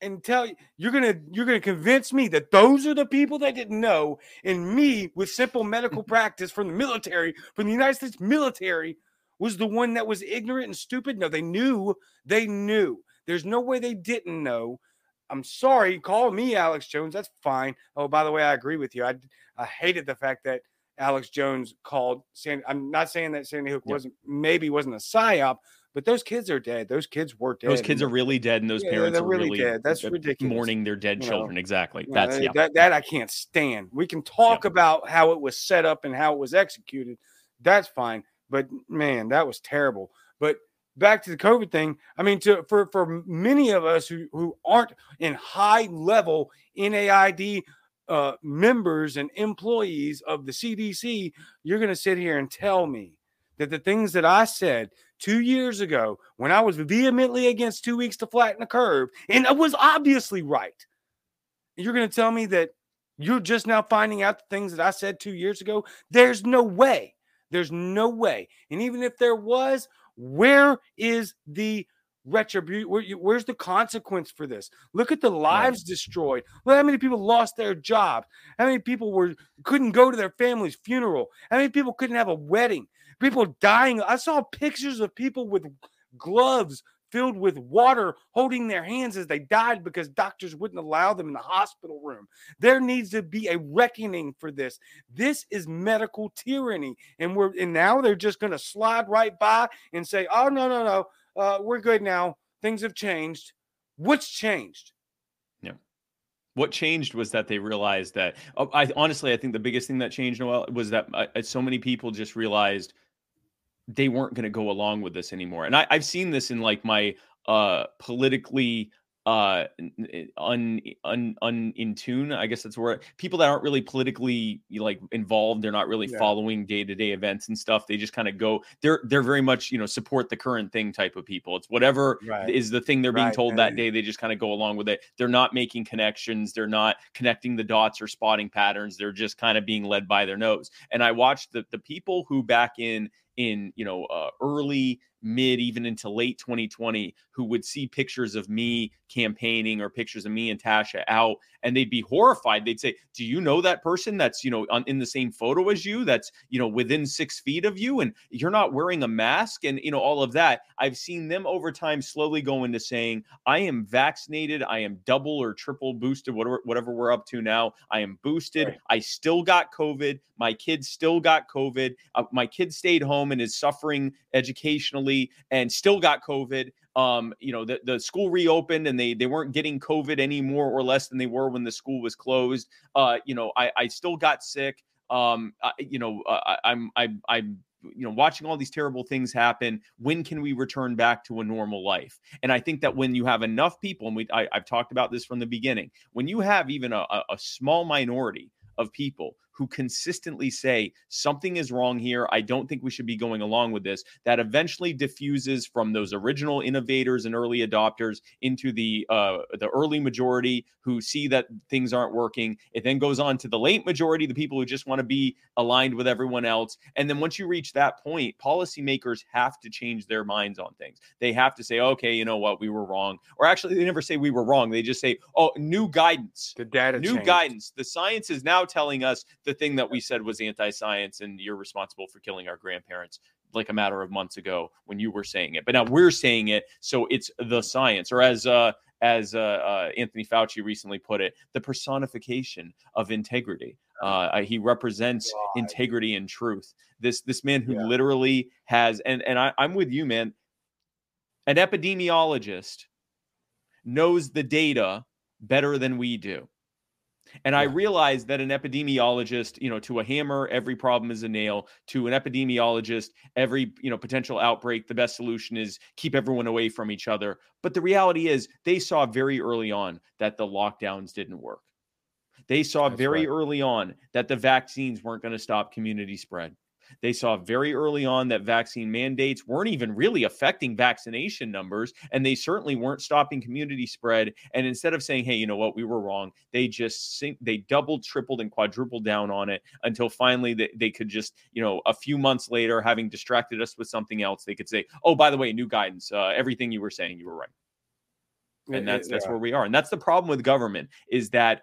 and tell you you're gonna you're gonna convince me that those are the people that didn't know, and me with simple medical mm-hmm. practice from the military, from the United States military, was the one that was ignorant and stupid. No, they knew, they knew. There's no way they didn't know. I'm sorry, call me Alex Jones. That's fine. Oh, by the way, I agree with you. I I hated the fact that Alex Jones called Sandy. I'm not saying that Sandy Hook wasn't maybe wasn't a psyop, but those kids are dead. Those kids were dead. Those kids are really dead, and those yeah, parents are really, really, dead. That's ridiculous. Mourning their dead you children. Know, exactly. That's yeah. That, that I can't stand. We can talk about how it was set up and how it was executed. That's fine. But man, that was terrible. But back to the COVID thing. I mean, to for for many of us who who aren't in high level NIAID uh, members and employees of the CDC, you're going to sit here and tell me that the things that I said two years ago when I was vehemently against two weeks to flatten the curve, and I was obviously right, you're going to tell me that you're just now finding out the things that I said two years ago? There's no way. There's no way. And even if there was, where is the retribution? Where, where's the consequence for this? Look at the lives right. destroyed. Look how many people lost their jobs. How many people were couldn't go to their family's funeral? How many people couldn't have a wedding? People dying. I saw pictures of people with gloves filled with water holding their hands as they died because doctors wouldn't allow them in the hospital room. There needs to be a reckoning for this. This is medical tyranny. And we're and now they're just going to slide right by and say, "Oh no, no, no. Uh, we're good now. Things have changed." What's changed? Yeah. What changed was that they realized that. Oh, I honestly, I think the biggest thing that changed, Noel, was that uh, so many people just realized they weren't going to go along with this anymore. And I, I've seen this in like my uh politically uh un, un un in tune i guess that's where people that aren't really politically like involved they're not really yeah. following day-to-day events and stuff they just kind of go they're they're very much you know support the current thing type of people it's whatever right. is the thing they're being right. told that day they just kind of go along with it they're not making connections they're not connecting the dots or spotting patterns they're just kind of being led by their nose and i watched the the people who back in in you know uh, early mid even into late 2020 who would see pictures of me campaigning or pictures of me and Tasha out and they'd be horrified. They'd say do you know that person that's you know on, in the same photo as you that's you know within six feet of you and you're not wearing a mask? And you know all of that. I've seen them over time slowly go into saying i am vaccinated. I am double or triple boosted whatever whatever we're up to now. I am boosted. Right. i still got covid. My kids still got covid. Uh, my kids stayed home and is suffering educationally and still got covid um, you know, the, the school reopened and they they weren't getting COVID any more or less than they were when the school was closed. Uh, you know, I I still got sick. Um, I, you know, uh, I'm I I'm you know watching all these terrible things happen when can we return back to a normal life and i think that when you have enough people and we I, have talked about this from the beginning when you have even a, a small minority of people who consistently say something is wrong here. I don't think we should be going along with this. That eventually diffuses from those original innovators and early adopters into the uh, the early majority who see that things aren't working. It then goes on to the late majority, the people who just want to be aligned with everyone else. And then once you reach that point, policymakers have to change their minds on things. They have to say, okay, you know what, we were wrong. Or actually, they never say we were wrong. They just say, oh, new guidance. The data, new changed. guidance. The science is now telling us the thing that we said was anti-science and you're responsible for killing our grandparents like a matter of months ago when you were saying it but now we're saying it so it's the science or as uh as uh, uh, Anthony Fauci recently put it, the personification of integrity. Uh, he represents God. integrity and truth. This this man who yeah. literally has, and and I, I'm with you, man. An epidemiologist knows the data better than we do. And I realized that an epidemiologist, you know, to a hammer, every problem is a nail. To an epidemiologist, every, you know, potential outbreak, the best solution is keep everyone away from each other. But the reality is they saw very early on that the lockdowns didn't work. They saw That's very right. early on that the vaccines weren't going to stop community spread. They saw very early on that vaccine mandates weren't even really affecting vaccination numbers, and they certainly weren't stopping community spread. And instead of saying, "Hey, you know what, we were wrong," they just sink, they doubled, tripled, and quadrupled down on it until finally they, they could just, you know, a few months later, having distracted us with something else, they could say, "Oh, by the way, new guidance. Uh, everything you were saying, you were right." And that's that's where we are. And that's the problem with government is that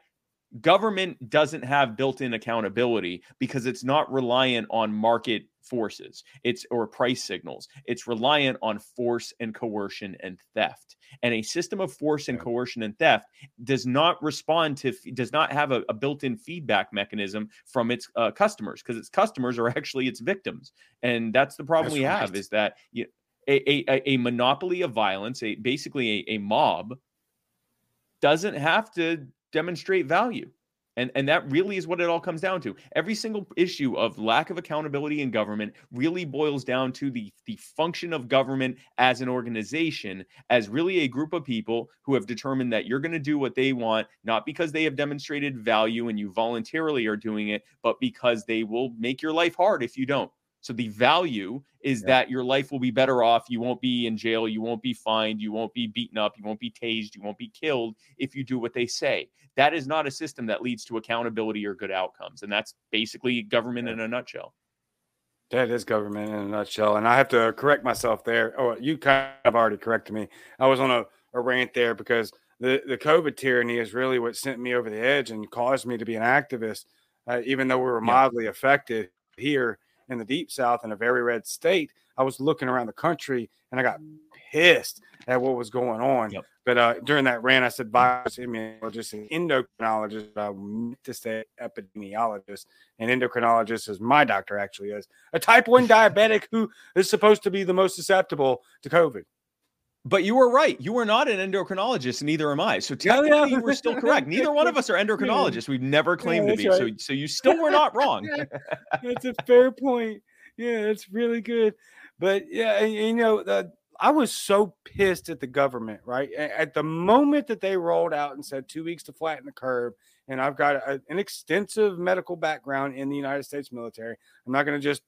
government doesn't have built-in accountability because it's not reliant on market forces. It's or price signals. It's reliant on force and coercion and theft. And a system of force and coercion and theft does not respond to does not have a, a built-in feedback mechanism from its uh, customers because its customers are actually its victims. And that's the problem that's we right. have is that you, a, a, a monopoly of violence a basically a, a mob doesn't have to demonstrate value. And, and that really is what it all comes down to. Every single issue of lack of accountability in government really boils down to the, the function of government as an organization, as really a group of people who have determined that you're going to do what they want, not because they have demonstrated value and you voluntarily are doing it, but because they will make your life hard if you don't. So the value is yeah. that your life will be better off. You won't be in jail. You won't be fined. You won't be beaten up. You won't be tased. You won't be killed if you do what they say. That is not a system that leads to accountability or good outcomes. And that's basically government yeah. in a nutshell. That is government in a nutshell. And I have to correct myself there. Oh, you kind of already corrected me. I was on a, a rant there because the, the COVID tyranny is really what sent me over the edge and caused me to be an activist, uh, even though we were mildly yeah. affected here in the deep south in a very red state, I was looking around the country and I got pissed at what was going on. Yep. But uh, during that rant, I said virus immunologist and endocrinologist. I meant to say epidemiologist, and endocrinologist is my doctor actually is a type one diabetic who is supposed to be the most susceptible to COVID. But you were right. You were not an endocrinologist, and neither am I. So oh, technically, yeah, yeah. you were still correct. Neither one of us are endocrinologists. We've never claimed yeah, to be. Right. So, so you still were not wrong. that's a fair point. Yeah, that's really good. But yeah, you know, the, I was so pissed at the government. Right at the moment that they rolled out and said two weeks to flatten the curve, and I've got a, an extensive medical background in the United States military. I'm not going to just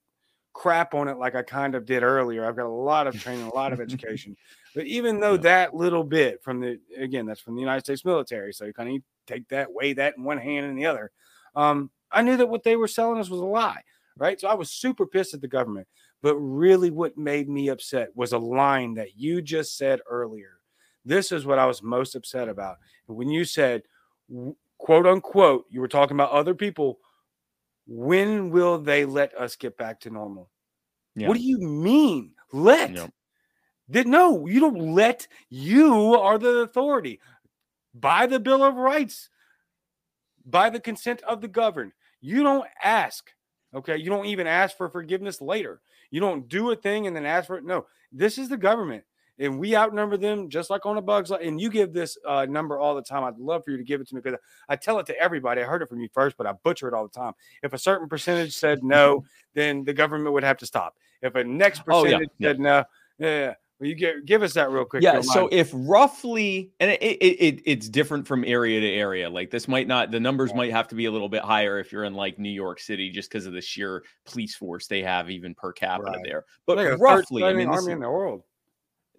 crap on it like I kind of did earlier. I've got a lot of training, a lot of education. But even though yeah. that little bit from the again, that's from the United States military, so you kind of take that, weigh that in one hand and the other. Um, I knew that what they were selling us was a lie, right? So I was super pissed at the government. But really, what made me upset was a line that you just said earlier. This is what I was most upset about. When you said, quote unquote, you were talking about other people. When will they let us get back to normal? Yeah. What do you mean? Let. Yep. That no, you don't let. You are the authority. By the Bill of Rights, by the consent of the governed. You don't ask. Okay. You don't even ask for forgiveness later. You don't do a thing and then ask for it. No, this is the government. And we outnumber them just like on a bugs. And you give this uh, number all the time. I'd love for you to give it to me because I tell it to everybody. I heard it from you first, but I butcher it all the time. If a certain percentage said no, then the government would have to stop. If a next percentage oh, yeah, said yeah. no, yeah, well, you get give us that real quick. Yeah. So if roughly, and it, it, it, it's different from area to area. Like this might not, the numbers might have to be a little bit higher if you're in like New York City, just because of the sheer police force they have, even per capita right. there. But like roughly, I mean, army in the world.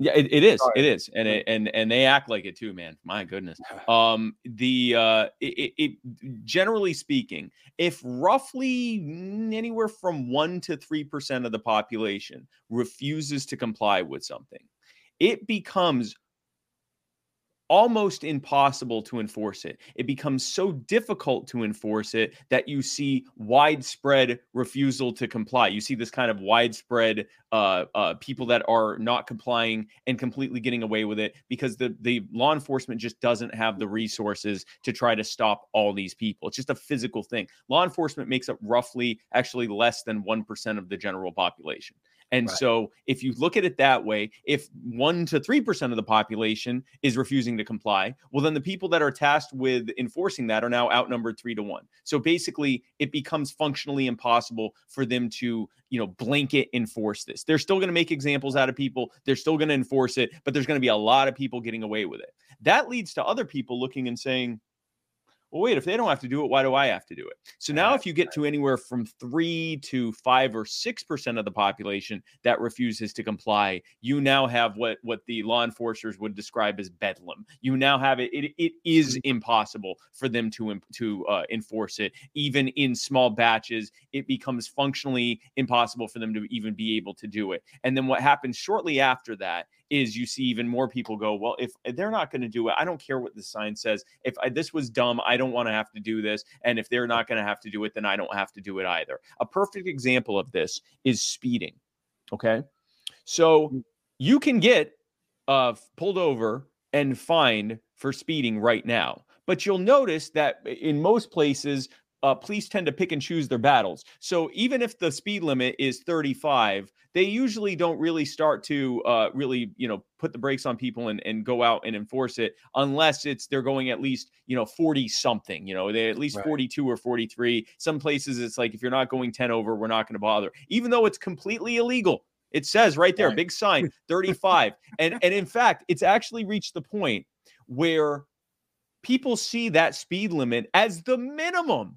Yeah, it, it is. Sorry. It is, and it, and and they act like it too, man. My goodness. Um, the uh, it, it generally speaking, if roughly anywhere from one to three percent of the population refuses to comply with something, it becomes almost impossible to enforce it. It becomes so difficult to enforce it that you see widespread refusal to comply. You see this kind of widespread uh, uh, people that are not complying and completely getting away with it because the the law enforcement just doesn't have the resources to try to stop all these people. It's just a physical thing. Law enforcement makes up roughly actually less than 1% of the general population. And right. so, if you look at it that way, if one to 3% of the population is refusing to comply, well, then the people that are tasked with enforcing that are now outnumbered three to one. So basically, it becomes functionally impossible for them to, you know, blanket enforce this. They're still going to make examples out of people, they're still going to enforce it, but there's going to be a lot of people getting away with it. That leads to other people looking and saying, well, wait, if they don't have to do it, why do I have to do it? So now, if you get to anywhere from three to five or six percent of the population that refuses to comply, you now have what what the law enforcers would describe as bedlam. You now have it. It, it is mm. impossible for them to to uh, enforce it, even in small batches. It becomes functionally impossible for them to even be able to do it. And then what happens shortly after that is you see even more people go, well, if they're not going to do it, I don't care what the sign says. If I, this was dumb, I don't want to have to do this. And if they're not going to have to do it, then I don't have to do it either. A perfect example of this is speeding. Okay. So mm. you can get uh, pulled over and fined for speeding right now. But you'll notice that in most places, uh, police tend to pick and choose their battles. So even if the speed limit is 35, they usually don't really start to uh, really, you know, put the brakes on people and, and go out and enforce it unless it's they're going at least, you know, 40 something, you know, they at least right. 42 or 43. Some places it's like if you're not going 10 over, we're not going to bother, even though it's completely illegal. It says right there, right. big sign, 35. and and in fact, it's actually reached the point where people see that speed limit as the minimum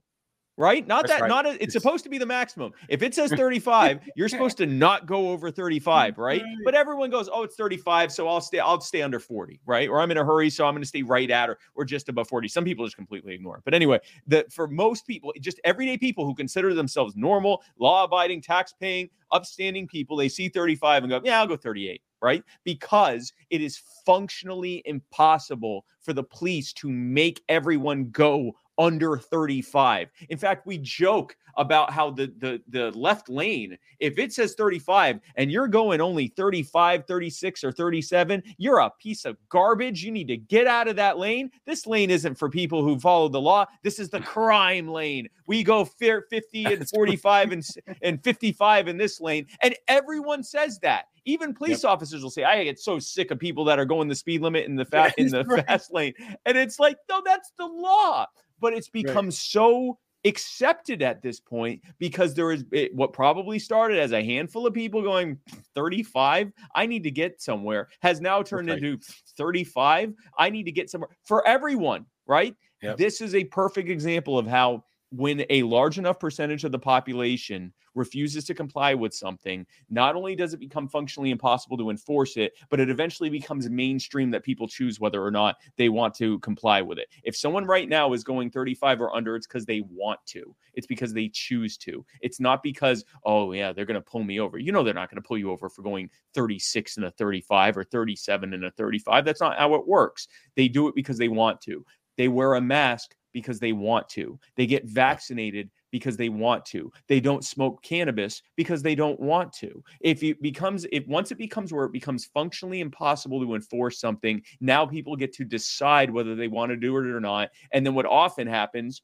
right? Not That's that, right. not a, it's, it's, supposed to be the maximum. If it says 35, you're supposed to not go over 35, right? But everyone goes, oh, it's 35, so I'll stay, I'll stay under 40, right? Or I'm in a hurry, so I'm going to stay right at or or just above 40. Some people just completely ignore it. But anyway, the for most people, just everyday people who consider themselves normal, law-abiding, tax-paying, upstanding people, they see 35 and go, yeah, I'll go 38 right? Because it is functionally impossible for the police to make everyone go under 35. In fact, we joke about how the the the left lane, if it says 35 and you're going only 35, 36 or 37, you're a piece of garbage. You need to get out of that lane. This lane isn't for people who follow the law. This is the crime lane. We go 50 and 45 and and 55 in this lane and everyone says that. Even police yep. officers will say, "I get so sick of people that are going the speed limit in the fast in the right. fast lane," and it's like, no, that's the law but it's become right. so accepted at this point because there is it, what probably started as a handful of people going 35 i need to get somewhere has now turned right. into 35 i need to get somewhere for everyone right yep. this is a perfect example of how when a large enough percentage of the population refuses to comply with something, not only does it become functionally impossible to enforce it, but it eventually becomes mainstream that people choose whether or not they want to comply with it. If someone right now is going 35 or under, it's because they want to. It's because they choose to. It's not because, oh, yeah, they're going to pull me over. You know, they're not going to pull you over for going 36 and a 35 or 37 and a 35. That's not how it works. They do it because they want to. They wear a mask because they want to. They get vaccinated because they want to. They don't smoke cannabis because they don't want to. If it becomes if once it becomes where it becomes functionally impossible to enforce something, now people get to decide whether they want to do it or not. And then what often happens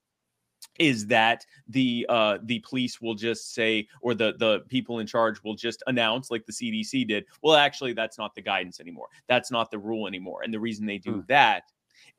is that the uh, the police will just say, or the the people in charge will just announce, like the CDC did. Well, actually, that's not the guidance anymore. That's not the rule anymore. And the reason they do mm. that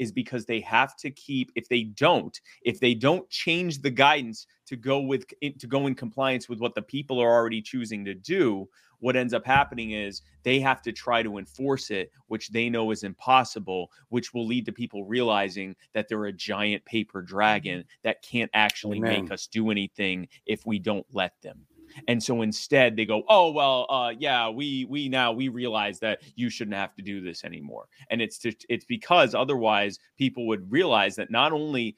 is because they have to keep if they don't if they don't change the guidance to go with to go in compliance with what the people are already choosing to do what ends up happening is they have to try to enforce it which they know is impossible which will lead to people realizing that they're a giant paper dragon mm-hmm. that can't actually Amen. make us do anything if we don't let them and so instead they go, oh well, uh, yeah, we we now we realize that you shouldn't have to do this anymore. And it's just, it's because otherwise people would realize that not only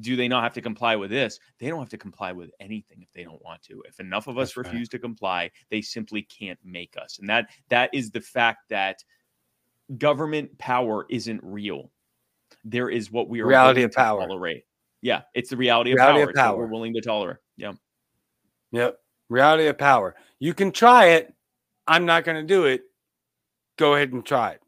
do they not have to comply with this? They don't have to comply with anything if they don't want to. If enough of us That's refuse right. to comply, they simply can't make us. And that that is the fact that government power isn't real. There is what we are reality of power. Tolerate. Yeah, it's the reality, reality of power. Of power. we're willing to tolerate. Yeah. Yep. Reality of power. You can try it. I'm not going to do it. Go ahead and try it.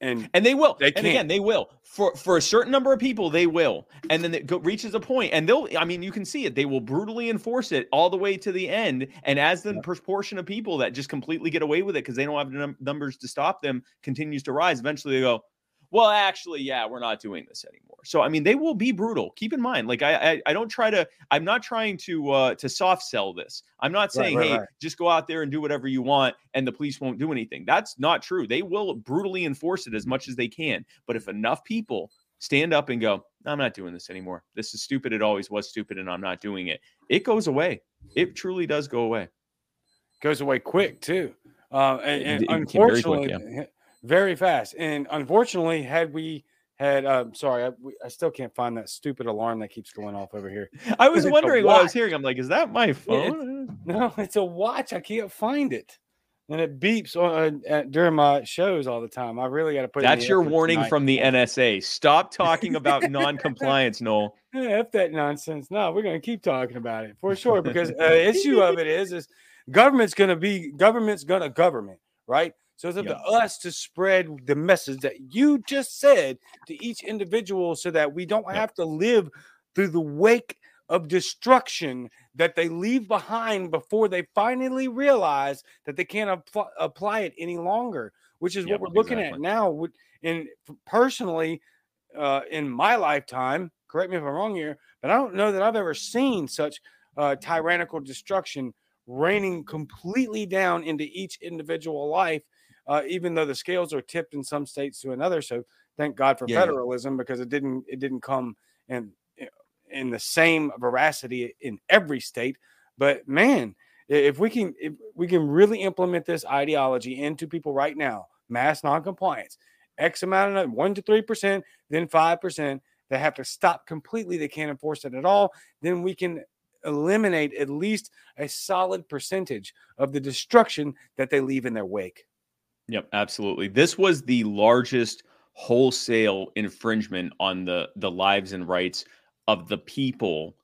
And and they will. They and again, they will. For for a certain number of people, they will. And then it go, reaches a point, and they'll. I mean, you can see it. They will brutally enforce it all the way to the end. And as the yeah. proportion of people that just completely get away with it because they don't have the num- numbers to stop them continues to rise, eventually they go, well, actually, yeah, we're not doing this anymore. So I mean, they will be brutal. Keep in mind, like I I, I don't try to. I'm not trying to uh to soft sell this. I'm not saying, right, right, hey, right. just go out there and do whatever you want, and the police won't do anything. That's not true. They will brutally enforce it as much as they can. But if enough people stand up and go, I'm not doing this anymore. This is stupid. It always was stupid, and I'm not doing it. It goes away. It truly does go away. Goes away quick too. Uh, and, and unfortunately, quick, yeah very fast. And unfortunately, had we had, uh, sorry, I, we, I, still can't find that stupid alarm that keeps going off over here. I was wondering what I was hearing. I'm like, is that my phone? It, no, it's a watch. I can't find it. And it beeps on, uh, during my shows all the time. I really got to put. That's your warning tonight. from the NSA. Stop talking about non-compliance, Noel. Yeah, F that nonsense. No, we're going to keep talking about it for sure because uh, the issue of it is, is government's going to be government's going to government, right? So it's up yep. to us to spread the message that you just said to each individual so that we don't yep. have to live through the wake of destruction that they leave behind before they finally realize that they can't apl- apply it any longer, which is yep, what we're looking exactly. at now. And personally, uh, in my lifetime, correct me if I'm wrong here, but I don't know that I've ever seen such uh, tyrannical destruction raining completely down into each individual life uh, even though the scales are tipped in some states to another. So thank God for yeah, federalism because it didn't it didn't come in in the same veracity in every state. But man, if we can if we can really implement this ideology into people right now, mass noncompliance, X amount of one to three percent, then five percent, they have to stop completely. They can't enforce it at all. Then we can eliminate at least a solid percentage of the destruction that they leave in their wake. Yep, absolutely. This was the largest wholesale infringement on the the lives and rights of the people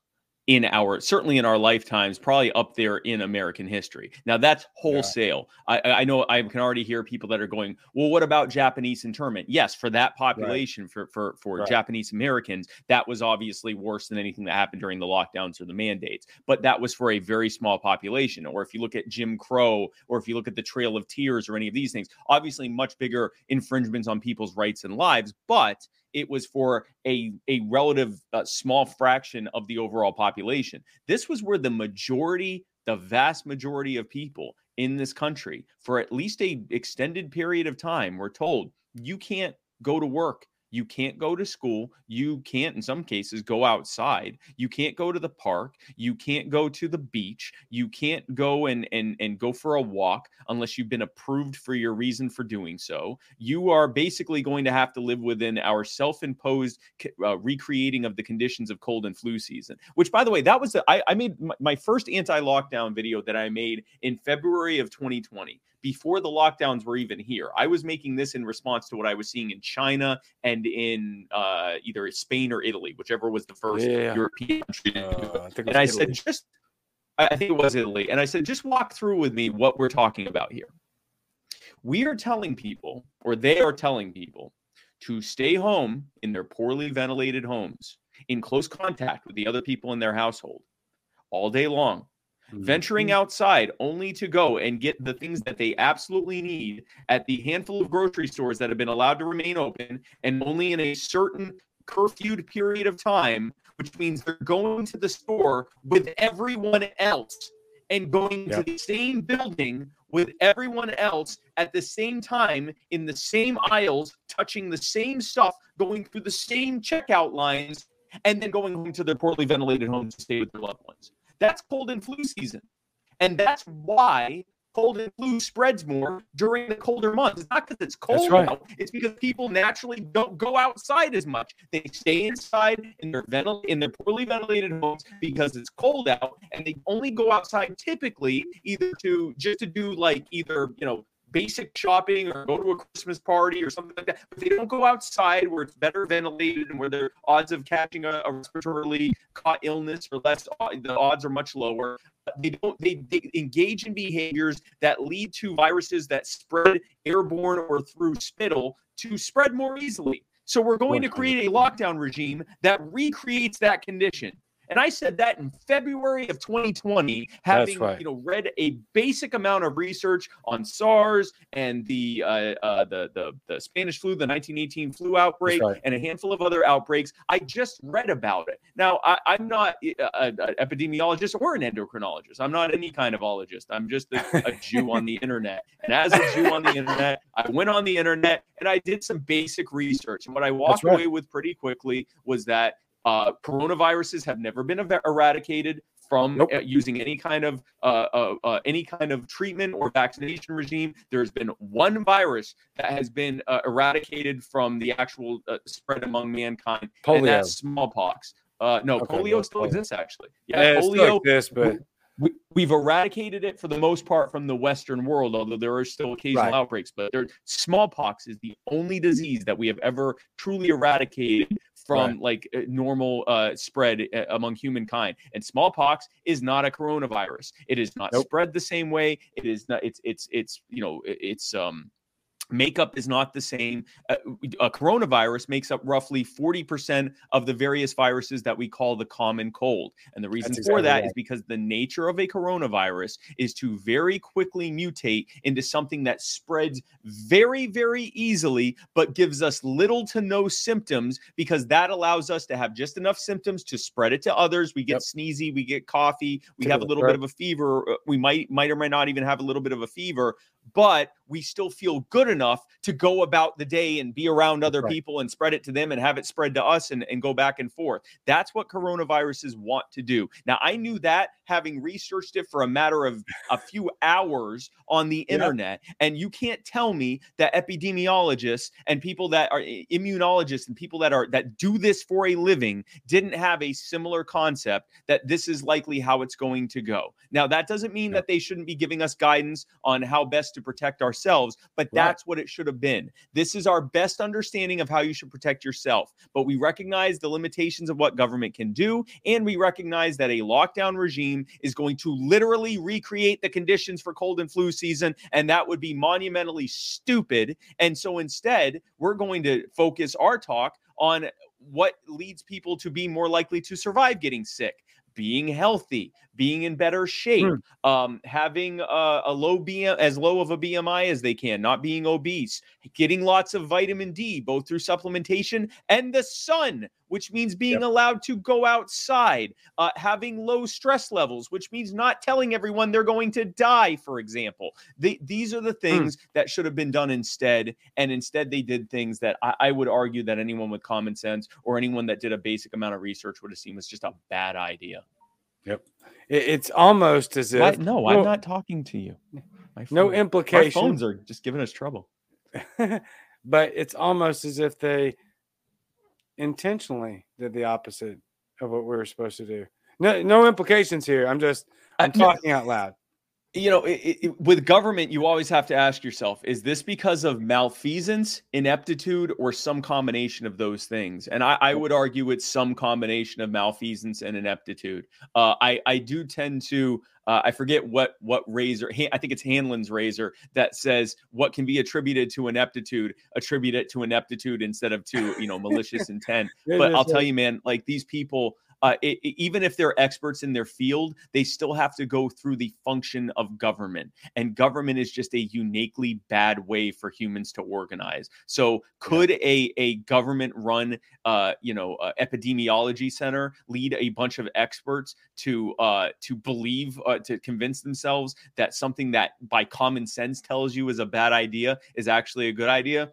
in our certainly in our lifetimes, probably up there in American history. Now that's wholesale. Yeah. I, I know I can already hear people that are going, well, what about Japanese internment? Yes, for that population, right. for for for right. Japanese Americans, that was obviously worse than anything that happened during the lockdowns or the mandates. But that was for a very small population. Or if you look at Jim Crow, or if you look at the Trail of Tears, or any of these things, obviously much bigger infringements on people's rights and lives. But it was for a, a relative uh, small fraction of the overall population. This was where the majority, the vast majority of people in this country, for at least a extended period of time, were told you can't go to work you can't go to school. You can't, in some cases, go outside. You can't go to the park. You can't go to the beach. You can't go and and and go for a walk unless you've been approved for your reason for doing so. You are basically going to have to live within our self-imposed uh, recreating of the conditions of cold and flu season. Which, by the way, that was the, I, I made my, my first anti-lockdown video that I made in February of 2020 before the lockdowns were even here. I was making this in response to what I was seeing in China and in uh, either Spain or Italy, whichever was the first yeah. European country. Uh, and I said, just, I think it was Italy. And I said, just walk through with me what we're talking about here. We are telling people, or they are telling people, to stay home in their poorly ventilated homes in close contact with the other people in their household all day long venturing mm-hmm. outside only to go and get the things that they absolutely need at the handful of grocery stores that have been allowed to remain open and only in a certain curfewed period of time, which means they're going to the store with everyone else and going yep. to the same building with everyone else at the same time in the same aisles, touching the same stuff, going through the same checkout lines, and then going home to their poorly ventilated homes to stay with their loved ones. That's cold and flu season. And that's why cold and flu spreads more during the colder months. It's not because it's cold right. out. It's because people naturally don't go outside as much. They stay inside in their ventil- in their poorly ventilated homes because it's cold out, and they only go outside typically either to just to do like either you know basic shopping or go to a Christmas party or something like that. But they don't go outside where it's better ventilated and where their odds of catching a, a respiratorily caught illness or less, uh, the odds are much lower. They don't. They, they engage in behaviors that lead to viruses that spread airborne or through spittle to spread more easily. So we're going to create a lockdown regime that recreates that condition. And I said that in February of 2020, having right. you know read a basic amount of research on SARS and the uh, uh, the, the, the Spanish flu, the 1918 flu outbreak, right. and a handful of other outbreaks. I just read about it. Now I, am not an epidemiologist or an endocrinologist. I'm not any kind of ologist. I'm just a, a Jew on the internet. And as a Jew on the internet, I went on the internet and I did some basic research. And what I walked right. away with pretty quickly was that uh, coronaviruses have never been eradicated from nope. uh, using any kind of uh, uh, uh, any kind of treatment or vaccination regime. There's been one virus that has been uh, eradicated from the actual uh, spread among mankind, polio. and that's smallpox. no, okay, polio still polio. exists actually. Yeah, yeah polio exists, but we, have eradicated it for the most part from the Western world, although there are still occasional right. outbreaks. But there, smallpox is the only disease that we have ever truly eradicated from right. like normal uh, spread uh, among humankind. And smallpox is not a coronavirus. It is not nope. spread the same way. It is not. It's it's it's you know it's um makeup is not the same. Uh, a coronavirus makes up roughly 40% of the various viruses that we call the common cold. And the reason exactly for that right. is because the nature of a coronavirus is to very quickly mutate into something that spreads very, very easily, but gives us little to no symptoms because that allows us to have just enough symptoms to spread it to others. We get yep. sneezy, we get coughy, we have a little right. bit of a fever. Uh, we might, might or might not even have a little bit of a fever, but we still feel good enough to go about the day and be around other right. people and spread it to them and have it spread to us and, and go back and forth. That's what coronaviruses want to do. Now, I knew that having researched it for a matter of a few hours on the internet. And you can't tell me that epidemiologists and people that are immunologists and people that are that do this for a living didn't have a similar concept that this is likely how it's going to go. Now, that doesn't mean that they shouldn't be giving us guidance on how best to protect ourselves, but Right. that's what it should have been. This is our best understanding of how you should protect yourself. But we recognize the limitations of what government can do, and we recognize that a lockdown regime is going to literally recreate the conditions for cold and flu season, and that would be monumentally stupid. And so instead, we're going to focus our talk on what leads people to be more likely to survive getting sick being healthy being in better shape um, having a, a low BM, as low of a bmi as they can not being obese getting lots of vitamin d both through supplementation and the sun which means being allowed to go outside uh, having low stress levels which means not telling everyone they're going to die for example. They, these are the things that should have been done instead and instead they did things that I, I would argue that anyone with common sense or anyone that did a basic amount of research would have seen was just a bad idea Yep. It, it's almost as if Why- no i'm not talking to you My no implications. our phones are just giving us trouble but it's almost as if they intentionally did the opposite of what we were supposed to do. No, no implications here. I'm just I'm Uh, no, talking out loud. You know, it, it, with government, you always have to ask yourself: Is this because of malfeasance, ineptitude, or some combination of those things? And I, I would argue it's some combination of malfeasance and ineptitude. Uh, I I do tend to. Uh, I forget what what razor. I think it's Hanlon's razor that says what can be attributed to ineptitude, attribute it to ineptitude instead of to you know malicious intent. But I'll tell you, man, like these people, uh, i i- even if they're experts in their field, they still have to go through the function of government. And government is just a uniquely bad way for humans to organize. So, could a, a government run, uh, you know, uh, epidemiology center lead a bunch of experts to uh, to believe, uh, to convince themselves that something that by common sense tells you is a bad idea is actually a good idea?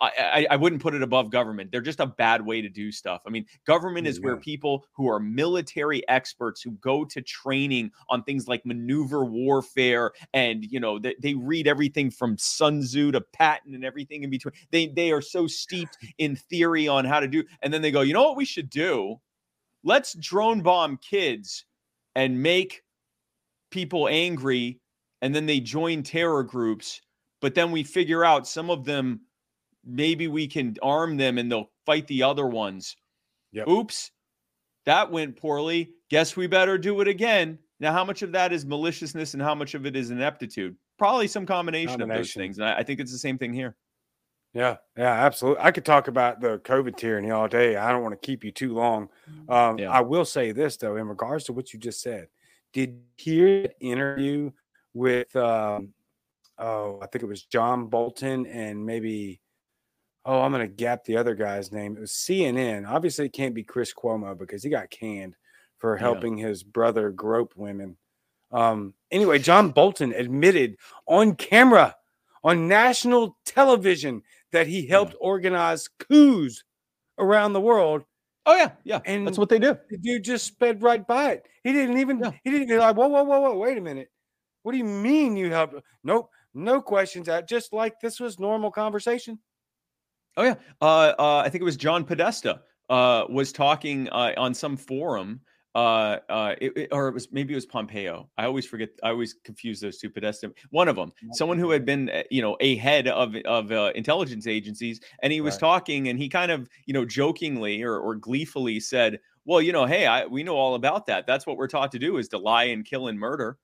I, I, wouldn't put it above government. They're just a bad way to do stuff. I mean, government is where people who are military experts who go to training on things like maneuver warfare and you know they, they read everything from Sun Tzu to Patton and everything in between. They they are so steeped in theory on how to do, and then they go, you know what we should do? Let's drone bomb kids and make people angry, and then they join terror groups. But then we figure out some of them maybe we can arm them and they'll fight the other ones. Yep. Oops, that went poorly. Guess we better do it again. Now, how much of that is maliciousness and how much of it is ineptitude? Probably some combination, of those things. And I, I think it's the same thing here. Yeah, yeah, absolutely. I could talk about the COVID tyranny all day. I don't want to keep you too long. Um, Yeah. I will say this though, in regards to what you just said, did you hear the interview with um, oh, I think it was John Bolton and maybe oh, I'm gonna gap the other guy's name. It was CNN. Obviously, it can't be Chris Cuomo because he got canned for Yeah. helping his brother grope women. Um, anyway, John Bolton admitted on camera on national television that he helped organize coups around the world. Oh, yeah. Yeah. And- that's what they do. The dude just sped right by it. He didn't even, Yeah. he didn't be like, whoa, whoa, whoa, whoa, wait a minute. What do you mean you helped? Nope, no questions. That just like this was normal conversation. Oh yeah, uh, uh, I think it was John Podesta uh, was talking uh, on some forum, uh, uh, it, it- or it was maybe it was Pompeo. I always forget. I always confuse those two. Podesta, one of them, someone who had been, you know, a head of of uh, intelligence agencies, and he was Right. talking, and he kind of, you know, jokingly or, or gleefully said, "Well, you know, hey, I, we know all about that. That's what we're taught to do is to lie and kill and murder."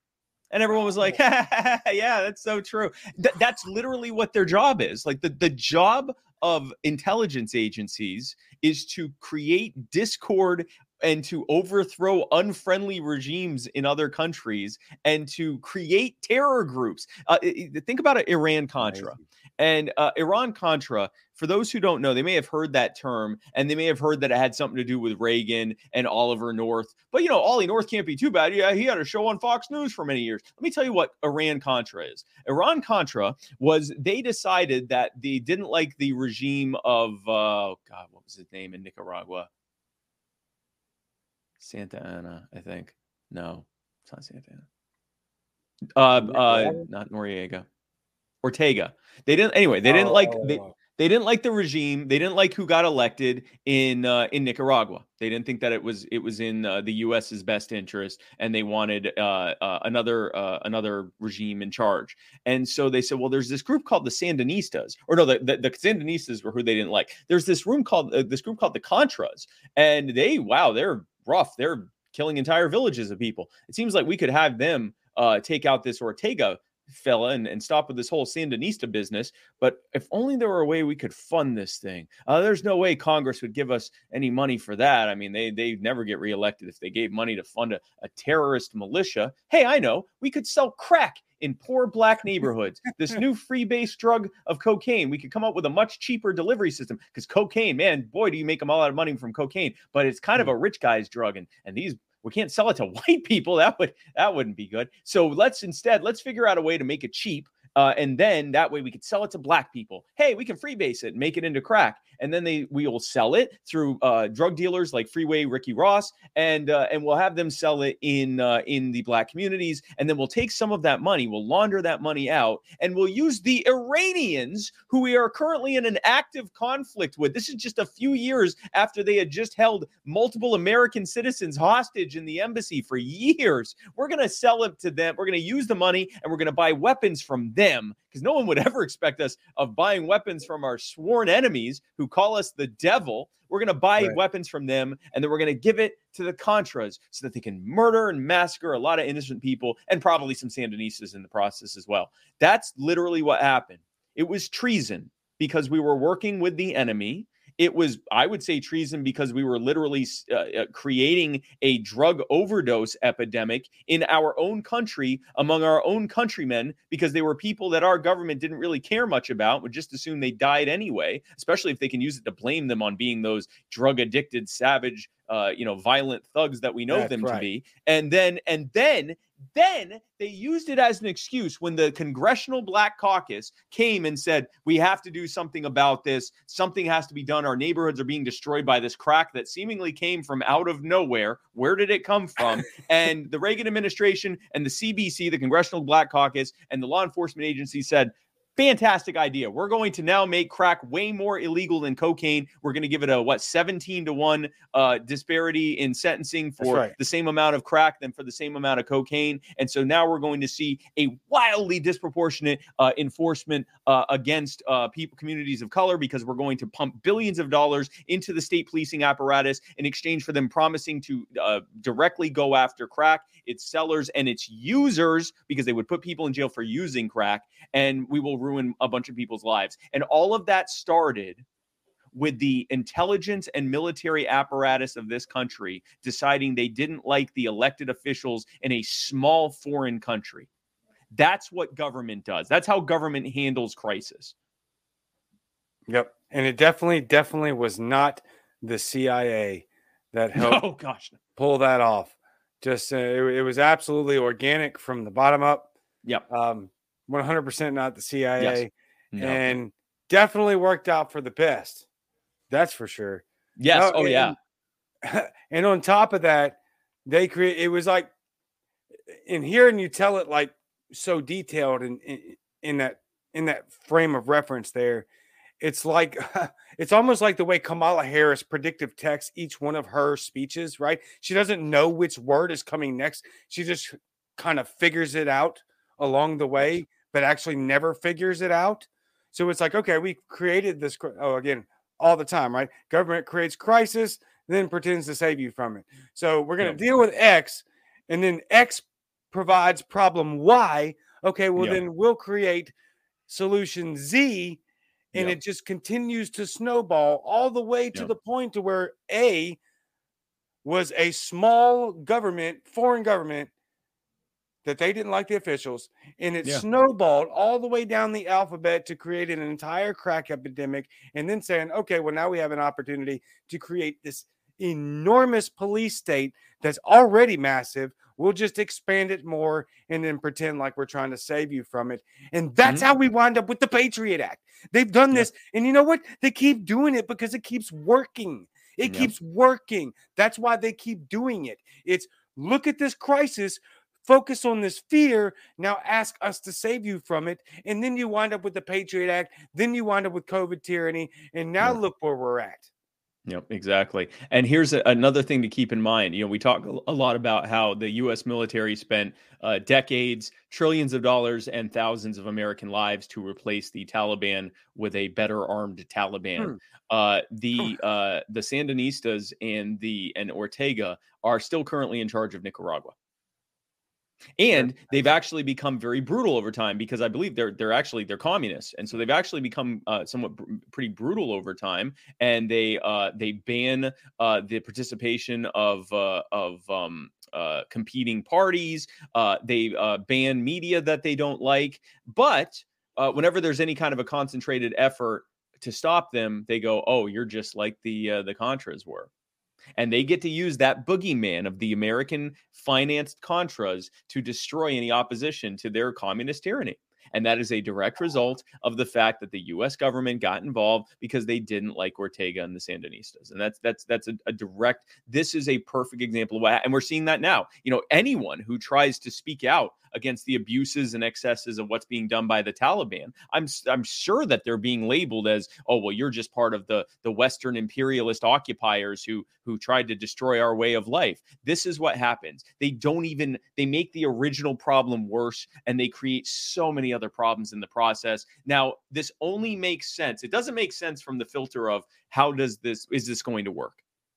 And everyone was like, "Yeah, that's so true." Th- that's literally what their job is. Like the the job of intelligence agencies is to create discord and to overthrow unfriendly regimes in other countries and to create terror groups. Uh, think about Iran Contra. And uh, Iran Contra, for those who don't know, they may have heard that term and they may have heard that it had something to do with Reagan and Oliver North. But, you know, Ollie North can't be too bad. Yeah, he had a show on Fox News for many years. Let me tell you what Iran Contra is. Iran Contra was they decided that they didn't like the regime of, uh, God, what was his name in Nicaragua? Santa Ana, I think. No, it's not Santa Ana. Uh, uh, not Noriega. Ortega. They didn't anyway. They didn't oh, like they, oh. they didn't like the regime. They didn't like who got elected in uh, in Nicaragua. They didn't think that it was it was in uh, the U.S.'s best interest, and they wanted uh, uh, another uh, another regime in charge. And so they said, well, there's this group called the Sandinistas, or no, the, the, the Sandinistas were who they didn't like. There's this room called uh, this group called the Contras, and they wow, they're rough. They're killing entire villages of people. It seems like we could have them uh, take out this Ortega fella and, and stop with this whole Sandinista business. But if only there were a way we could fund this thing. Uh, there's no way Congress would give us any money for that. I mean, they they never get reelected if they gave money to fund a, a terrorist militia. Hey, I know we could sell crack in poor black neighborhoods. this new free base drug of cocaine. We could come up with a much cheaper delivery system because cocaine, man, boy, do you make them all out of money from cocaine. But it's kind of hmm. a rich guy's drug, and and these we can't sell it to white people. That would that wouldn't be good. So let's instead let's figure out a way to make it cheap uh, and then that way we could sell it to black people. Hey, we can freebase it and make it into crack. And then they we will sell it through uh, drug dealers like Freeway Ricky Ross, and uh, and we'll have them sell it in uh, in the black communities. And then we'll take some of that money, we'll launder that money out, and we'll use the Iranians who we are currently in an active conflict with. This is just a few years after they had just held multiple American citizens hostage in the embassy for years. We're gonna sell it to them. We're gonna use the money, and we're gonna buy weapons from them them because no one would ever expect us of buying weapons from our sworn enemies who call us the devil. We're going to buy right. weapons from them and then we're going to give it to the Contras so that they can murder and massacre a lot of innocent people and probably some Sandinistas in the process as well. That's literally what happened. It was treason because we were working with the enemy it was, I would say, treason because we were literally uh, uh, creating a drug overdose epidemic in our own country among our own countrymen because they were people that our government didn't really care much about, would just assume they died anyway, especially if they can use it to blame them on being those drug addicted, savage, uh, you know, violent thugs that we know That's them right. to be. And then, and then then they used it as an excuse when the Congressional Black Caucus came and said, We have to do something about this. Something has to be done. Our neighborhoods are being destroyed by this crack that seemingly came from out of nowhere. Where did it come from? and the Reagan administration and the CBC, the Congressional Black Caucus, and the law enforcement agency said, fantastic idea. We're going to now make crack way more illegal than cocaine. We're going to give it a what 17 to 1 uh, disparity in sentencing for right. the same amount of crack than for the same amount of cocaine. And so now we're going to see a wildly disproportionate uh, enforcement uh, against uh, people communities of color because we're going to pump billions of dollars into the state policing apparatus in exchange for them promising to uh, directly go after crack, its sellers and its users because they would put people in jail for using crack and we will ruin a bunch of people's lives. And all of that started with the intelligence and military apparatus of this country deciding they didn't like the elected officials in a small foreign country. That's what government does. That's how government handles crisis. Yep. And it definitely, definitely was not the CIA that helped oh, gosh. pull that off. Just uh, it, it, was absolutely organic from the bottom up. Yep. Um, 100% not the CIA. Yes. No. And definitely worked out for the best. That's for sure. Yes. Oh, oh and, yeah. And on top of that, they create it was like in hearing you tell it like so detailed in, in, in that in that frame of reference there. It's like it's almost like the way Kamala Harris predictive text each one of her speeches, right? She doesn't know which word is coming next. She just kind of figures it out along the way but actually never figures it out. So it's like, okay, we created this. Oh, again, all the time, right? Government creates crisis, then pretends to save you from it. So we're going to deal with X, and then X provides problem Y. Okay, well, then we'll create solution Z, and it just continues to snowball all the way to the point to where A was a small government, foreign government, that they didn't like the officials, and it yeah. snowballed all the way down the alphabet to create an entire crack epidemic, and then saying, okay, well, now we have an opportunity to create this enormous police state that's already massive. We'll just expand it more and then pretend like we're trying to save you from it. And that's mm-hmm. how we wind up with the Patriot Act. They've done yeah. this. And you know what? They keep doing it because it keeps working. It yeah. keeps working. That's why they keep doing it. It's look at this crisis, focus on this fear. Now ask us to save you from it. And then you wind up with the Patriot Act. Then you wind up with COVID tyranny. And now yeah. look where we're at. Yep, exactly. And here's a, another thing to keep in mind. You know, we talk a lot about how the U.S. military spent uh, decades, trillions of dollars, and thousands of American lives to replace the Taliban with a better armed Taliban. Hmm. Uh, the uh, the Sandinistas and the and Ortega are still currently in charge of Nicaragua and they've actually become very brutal over time because I believe they're they're actually they're communists, and so they've actually become uh, somewhat br- pretty brutal over time, and they uh, they ban uh, the participation of uh, of um, uh, competing parties. Uh, they ban media that they don't like, but whenever there's any kind of a concentrated effort to stop them, they go, "Oh, you're just like the the Contras were." And they get to use that boogeyman of the American financed Contras to destroy any opposition to their communist tyranny. And that is a direct result of the fact that the US government got involved because they didn't like Ortega and the Sandinistas. And that's that's that's a, a direct this is a perfect example of what and we're seeing that now. You know, anyone who tries to speak out against the abuses and excesses of what's being done by the Taliban. I'm I'm sure that they're being labeled as, oh well, you're just part of the the Western imperialist occupiers who who tried to destroy our way of life. This is what happens. They don't even they make the original problem worse and they create so many other problems in the process. Now, this only makes sense. It doesn't make sense from the filter of how does this is this going to work?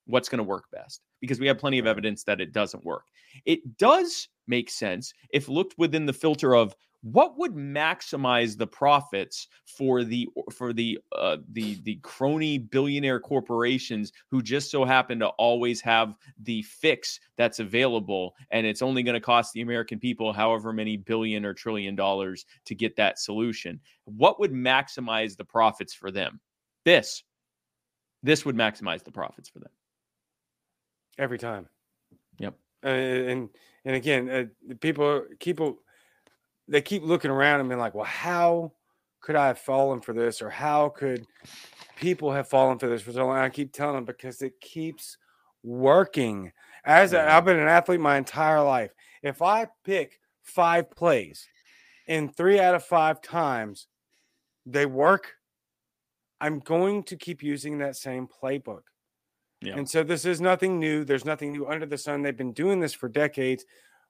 What's going to work best? Because we have plenty of evidence that it doesn't work. It does make sense if looked within the filter of what would maximize the profits for the for the uh, the the crony billionaire corporations who just so happen to always have the fix that's available and it's only going to cost the american people however many billion or trillion dollars to get that solution what would maximize the profits for them this this would maximize the profits for them every time yep uh, and and again, uh, people keep they keep looking around and being like, "Well, how could I have fallen for this, or how could people have fallen for this for so long?" I keep telling them because it keeps working. As i I've been an athlete my entire life, if I pick five plays and three out of five times they work, I'm going to keep using that same playbook. Yeah. And so this is nothing new. There's nothing new under the sun. They've been doing this for decades.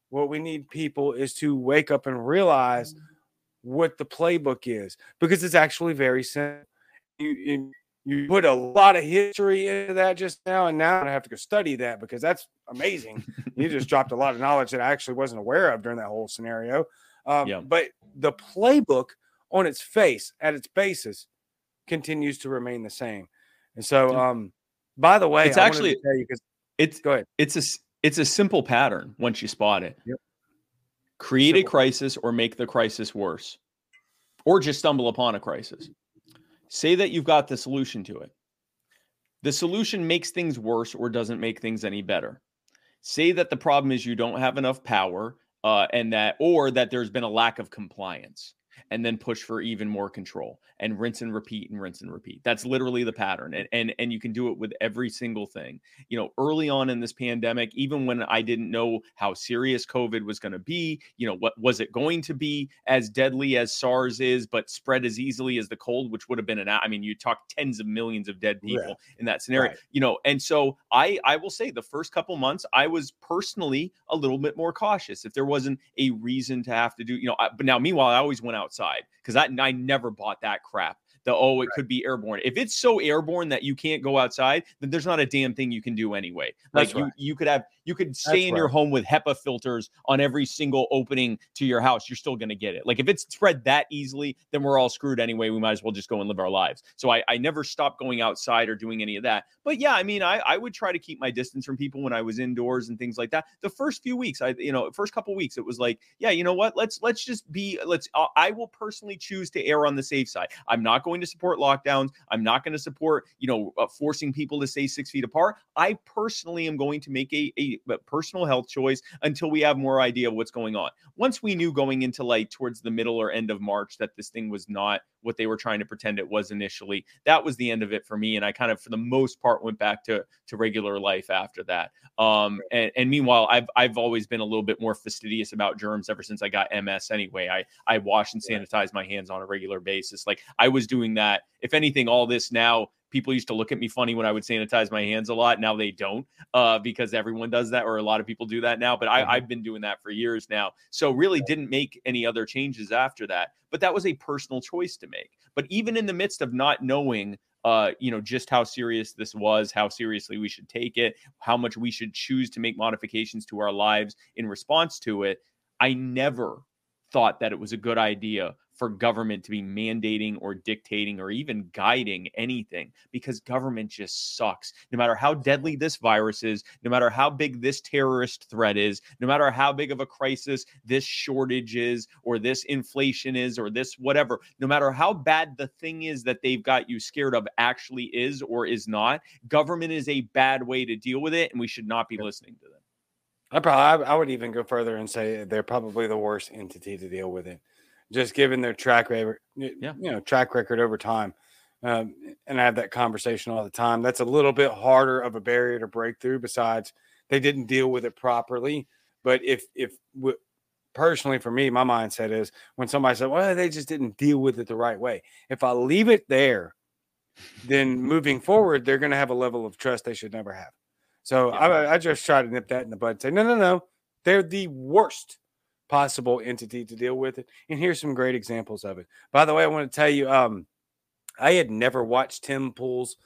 What we need people is to wake up and realize what the playbook is because it's actually very simple. You, you, put a lot of history into that just now, and now I have to go study that because that's amazing. you just dropped a lot of knowledge that I actually wasn't aware of during that whole scenario. Um, yeah. But the playbook on its face, at its basis, continues to remain the same. And so, um, by the way, it's I actually tell you because it's go ahead. It's a it's a simple pattern once you spot it. Yep. Create simple. a crisis or make the crisis worse, or just stumble upon a crisis. Say that you've got the solution to it. The solution makes things worse or doesn't make things any better. Say that the problem is you don't have enough power, uh, and that or that there's been a lack of compliance and then push for even more control and rinse and repeat and rinse and repeat. That's literally the pattern. And and and you can do it with every single thing. You know, early on in this pandemic, even when I didn't know how serious COVID was going to be, you know, what was it going to be as deadly as SARS is, but spread as easily as the cold, which would have been an I mean, you talk tens of millions of dead people in that scenario. Right. You know, and so I I will say the first couple months I was personally a little bit more cautious if there wasn't a reason to have to do, you know, I, but now meanwhile I always went outside because I, I never bought that crap the oh, it right. could be airborne. If it's so airborne that you can't go outside, then there's not a damn thing you can do anyway. Like right. you you could have you could stay That's in right. your home with HEPA filters on every single opening to your house. You're still going to get it. Like if it's spread that easily, then we're all screwed anyway. We might as well just go and live our lives. So I, I never stopped going outside or doing any of that. But yeah, I mean, I, I would try to keep my distance from people when I was indoors and things like that. The first few weeks, I you know, first couple weeks, it was like, yeah, you know what? Let's let's just be let's. Uh, I will personally choose to err on the safe side. I'm not going to support lockdowns. I'm not going to support you know uh, forcing people to stay six feet apart. I personally am going to make a, a personal health choice until we have more idea of what's going on. Once we knew going into like towards the middle or end of March that this thing was not what they were trying to pretend it was initially, that was the end of it for me. And I kind of, for the most part, went back to to regular life after that. Um, and, and meanwhile, I've I've always been a little bit more fastidious about germs ever since I got MS. Anyway, I I wash and sanitize my hands on a regular basis. Like I was doing that. If anything, all this now people used to look at me funny when I would sanitize my hands a lot. Now they don't uh, because everyone does that, or a lot of people do that now. But I, have mm-hmm. been doing that for years now. So really didn't make any other changes after that. But that was a personal choice to make. But even in the midst of not knowing, uh, you know, just how serious this was, how seriously we should take it, how much we should choose to make modifications to our lives in response to it, I never thought that it was a good idea for government to be mandating or dictating or even guiding anything because government just sucks. No matter how deadly this virus is, no matter how big this terrorist threat is, no matter how big of a crisis this shortage is, or this inflation is, or this whatever, no matter how bad the thing is that they've got you scared of actually is or is not, government is a bad way to deal with it, and we should not be listening to them. I probably I would even go further and say they're probably the worst entity to deal with it just given their track record, yeah. you know, track record over time. Um, and I have that conversation all the time. That's a little bit harder of a barrier to break through. Besides, they didn't deal with it properly. But if if w- personally for me, my mindset is when somebody said, "Well, they just didn't deal with it the right way." If I leave it there, then moving forward, they're going to have a level of trust they should never have. So yeah. I, I just try to nip that in the bud and say, "No, no, no, they're the worst." Possible entity to deal with it. And here's some great examples of it. By the way, I want to tell you, um, I had never watched Tim Pool's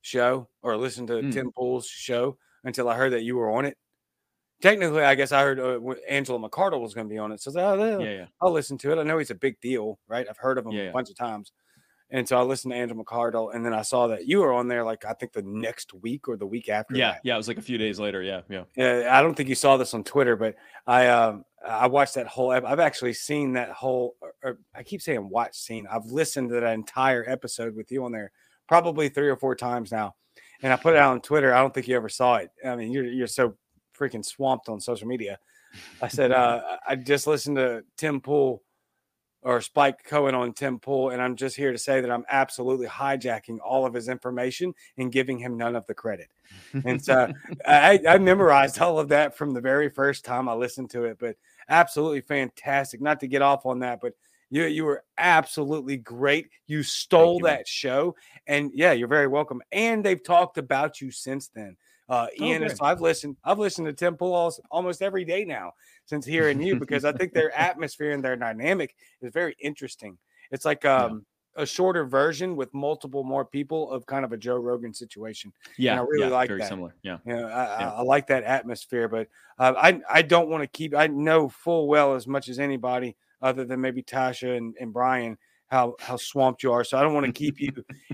show or listened to mm. Tim Pool's show until I heard that you were on it. Technically, I guess I heard uh, Angela McArdle was going to be on it. So I oh, yeah, yeah, I'll listen to it. I know he's a big deal, right? I've heard of him yeah, a bunch of times. And so I listened to Andrew McArdle, and then I saw that you were on there like I think the next week or the week after. Yeah, that. yeah, it was like a few days later. Yeah, yeah. Yeah, I don't think you saw this on Twitter, but I um I watched that whole. I've actually seen that whole. Or, or I keep saying watch scene. I've listened to that entire episode with you on there probably three or four times now, and I put it out on Twitter. I don't think you ever saw it. I mean, you're you're so freaking swamped on social media. I said uh, I just listened to Tim Pool or Spike Cohen on Tim Pool, and I'm just here to say that I'm absolutely hijacking all of his information and giving him none of the credit. And so I, I memorized all of that from the very first time I listened to it, but absolutely fantastic. Not to get off on that, but you you were absolutely great. You stole you, that man. show, and yeah, you're very welcome. And they've talked about you since then. Uh, Ian, okay. so I've listened. I've listened to Tim Pool almost every day now since hearing you because I think their atmosphere and their dynamic is very interesting. It's like um, yeah. a shorter version with multiple more people of kind of a Joe Rogan situation. Yeah, and I really yeah, like very that. Similar. Yeah, you know, I, yeah. I, I like that atmosphere, but uh, I I don't want to keep. I know full well as much as anybody other than maybe Tasha and, and Brian how how swamped you are. So I don't want to keep you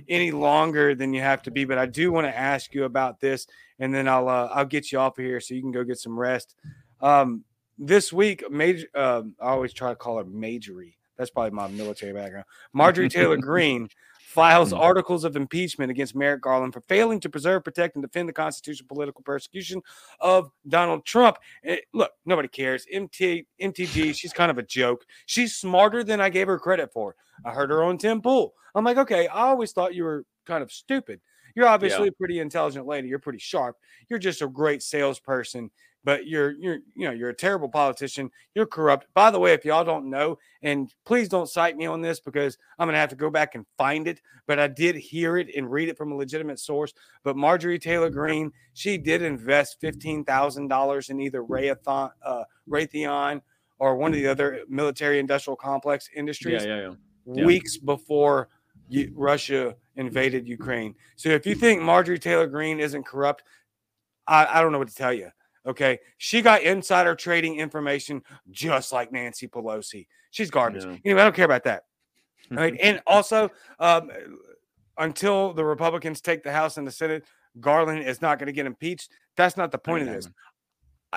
any longer than you have to be. But I do want to ask you about this, and then I'll uh, I'll get you off of here so you can go get some rest. Um, this week, major. Um, I always try to call her Majorie. That's probably my military background. Marjorie Taylor Greene files mm. articles of impeachment against Merrick Garland for failing to preserve, protect, and defend the Constitution political persecution of Donald Trump. It, eh, look, nobody cares. MT, MTG, she's kind of a joke. She's smarter than I gave her credit for. I heard her on Tim Pool. I'm like, okay, I always thought you were kind of stupid. You're obviously yeah. a pretty intelligent lady. You're pretty sharp. You're just a great salesperson but you're you're you know you're a terrible politician you're corrupt by the way if y'all don't know and please don't cite me on this because i'm going to have to go back and find it but i did hear it and read it from a legitimate source but marjorie taylor greene she did invest $15000 in either raytheon, uh, raytheon or one of the other military industrial complex industries yeah, yeah, yeah. weeks before you, Russia invaded Ukraine. So if you think Marjorie Taylor Greene isn't corrupt, I, I don't know what to tell you. Okay. She got insider trading information just like Nancy Pelosi. She's garbage. Yeah. Anyway, I don't care about that. Right. and also, um, until the Republicans take the House and the Senate, Garland is not going to get impeached. That's not the point of this.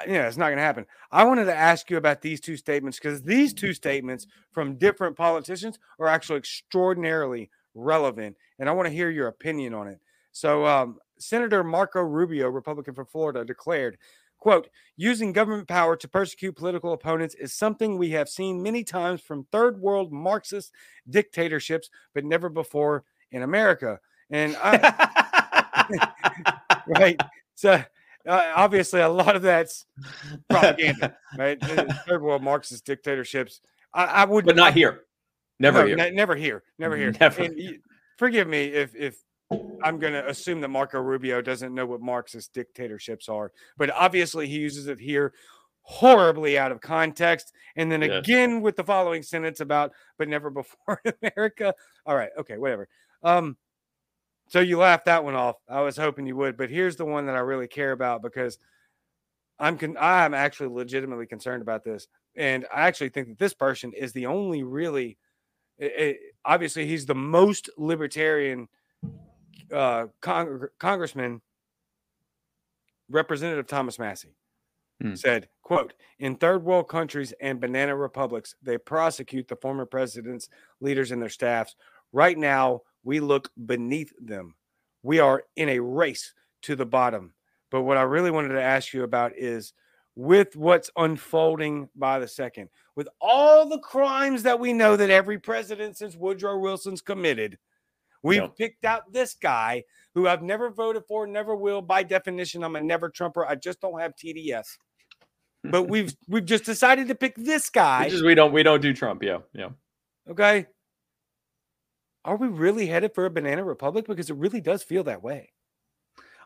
Yeah, it's not going to happen. I wanted to ask you about these two statements because these two statements from different politicians are actually extraordinarily relevant, and I want to hear your opinion on it. So, um, Senator Marco Rubio, Republican from Florida, declared, "quote Using government power to persecute political opponents is something we have seen many times from third world Marxist dictatorships, but never before in America." And I, right, so uh, obviously a lot of that's propaganda, right? Third world Marxist dictatorships. I, I would, but not here. Never no, here. Ne- never here. Never here. Never. And, forgive me if if I'm going to assume that Marco Rubio doesn't know what Marxist dictatorships are, but obviously he uses it here horribly out of context. And then yes. again with the following sentence about, but never before in America. All right. Okay. Whatever. Um, so you laughed that one off. I was hoping you would, but here's the one that I really care about because I'm con- I'm actually legitimately concerned about this, and I actually think that this person is the only really, it, it, obviously he's the most libertarian uh, con- congressman. Representative Thomas Massie hmm. said, "quote In third world countries and banana republics, they prosecute the former presidents, leaders, and their staffs. Right now." we look beneath them. We are in a race to the bottom. But what I really wanted to ask you about is with what's unfolding by the second, with all the crimes that we know that every president since Woodrow Wilson's committed, we've yep. picked out this guy who I've never voted for, never will. By definition, I'm a never Trumper. I just don't have TDS. But we've we've just decided to pick this guy. Is we don't we don't do Trump. Yeah, yeah. Okay are we really headed for a banana republic? Because it really does feel that way.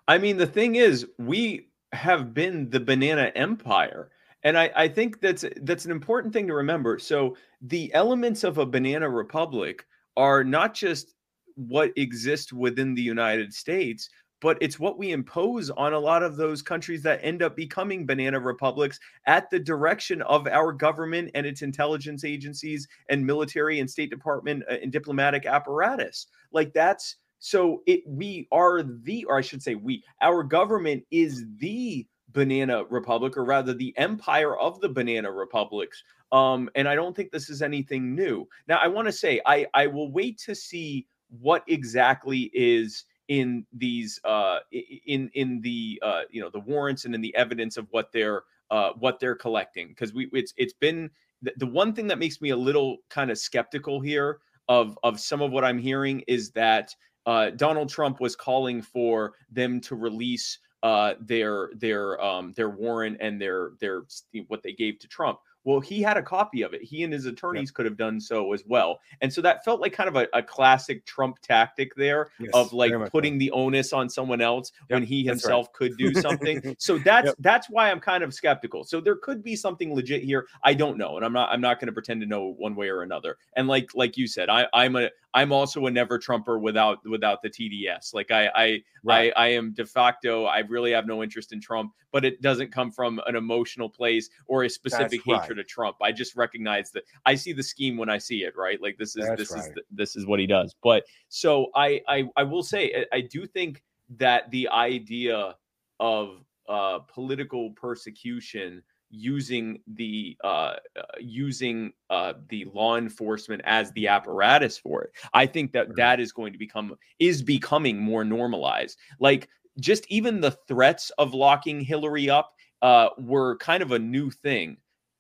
I mean, the thing is, we have been the banana empire. And I, I think that's that's an important thing to remember. So the elements of a banana republic are not just what exists within the United States, but it's what we impose on a lot of those countries that end up becoming banana republics at the direction of our government and its intelligence agencies and military and state department uh, and diplomatic apparatus. Like that's so it we are the or i should say we our government is the banana republic or rather the empire of the banana republics. Um and i don't think this is anything new. Now i want to say i i will wait to see what exactly is in these uh, in in the uh, you know the warrants and in the evidence of what they're uh, what they're collecting because we it's it's been the, the one thing that makes me a little kind of skeptical here of of some of what I'm hearing is that uh, Donald Trump was calling for them to release uh, their their um, their warrant and their their what they gave to Trump. Well, he had a copy of it. He and his attorneys could have done so as well. And so that felt like kind of a, a classic Trump tactic there yes, of like putting the onus on someone else yep, when he himself right. could do something. so that's yep. that's why I'm kind of skeptical. So there could be something legit here. I don't know. And I'm not I'm not going to pretend to know one way or another. And like like you said, I I'm a I'm also a never Trumper without without the TDS. Like I I right. I, I am de facto. I really have no interest in Trump, but it doesn't come from an emotional place or a specific That's hatred right. Of Trump. I just recognize that I see the scheme when I see it. Right, like this is That's this right. is this is what he does. But so I I I will say I, I do think that the idea of uh, political persecution using the uh, uh, using uh, the law enforcement as the apparatus for it. I think that that is going to become is becoming more normalized. Like just even the threats of locking Hillary up uh, were kind of a new thing.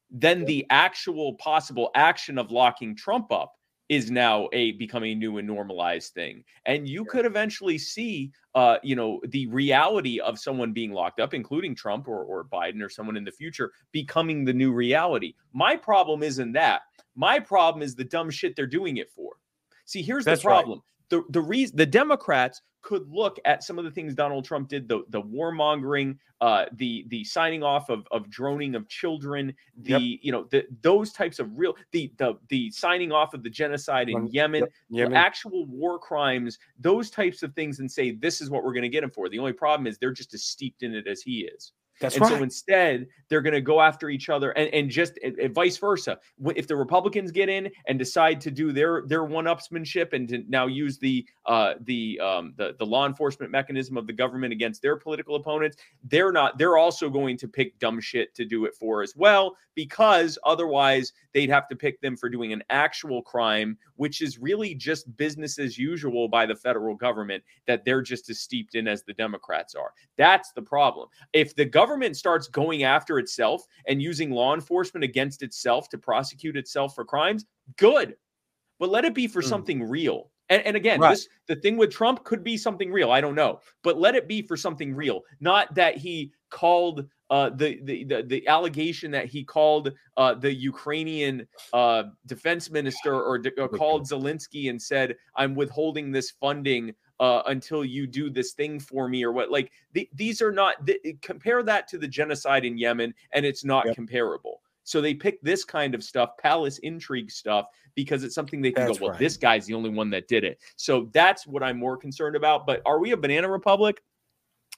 Then the actual possible action of locking Trump up is now a becoming a new and normalized thing. And you could eventually see uh you know the reality of someone being locked up including trump or, or biden or someone in the future becoming the new reality. My problem isn't that. My problem is the dumb shit they're doing it for. See here's That's the problem. Right. the the reason the democrats could look at some of the things Donald Trump did, the the warmongering, uh, the the signing off of of droning of children, the yep. you know the those types of real the the the signing off of the genocide in Yemen, yep. Yemen. actual war crimes, those types of things, and say this is what we're going to get him for. The only problem is they're just as steeped in it as he is. That's and right. so instead, they're going to go after each other, and, and just and, and vice versa. If the Republicans get in and decide to do their their one-upsmanship and to now use the uh, the um, the the law enforcement mechanism of the government against their political opponents, they're not. They're also going to pick dumb shit to do it for as well, because otherwise they'd have to pick them for doing an actual crime, which is really just business as usual by the federal government that they're just as steeped in as the Democrats are. That's the problem. If the government starts going after itself and using law enforcement against itself to prosecute itself for crimes, good. But let it be for mm. something real. And, and again, right. this the thing with Trump could be something real. I don't know, but let it be for something real, not that he called uh, the, the, the the allegation that he called uh, the Ukrainian uh, defense minister or, or called Zelensky and said, "I'm withholding this funding uh, until you do this thing for me," or what? Like the, these are not. The, compare that to the genocide in Yemen, and it's not yep. comparable. So they pick this kind of stuff, palace intrigue stuff, because it's something they can that's go, well, right. this guy's the only one that did it. So that's what I'm more concerned about. But are we a banana republic?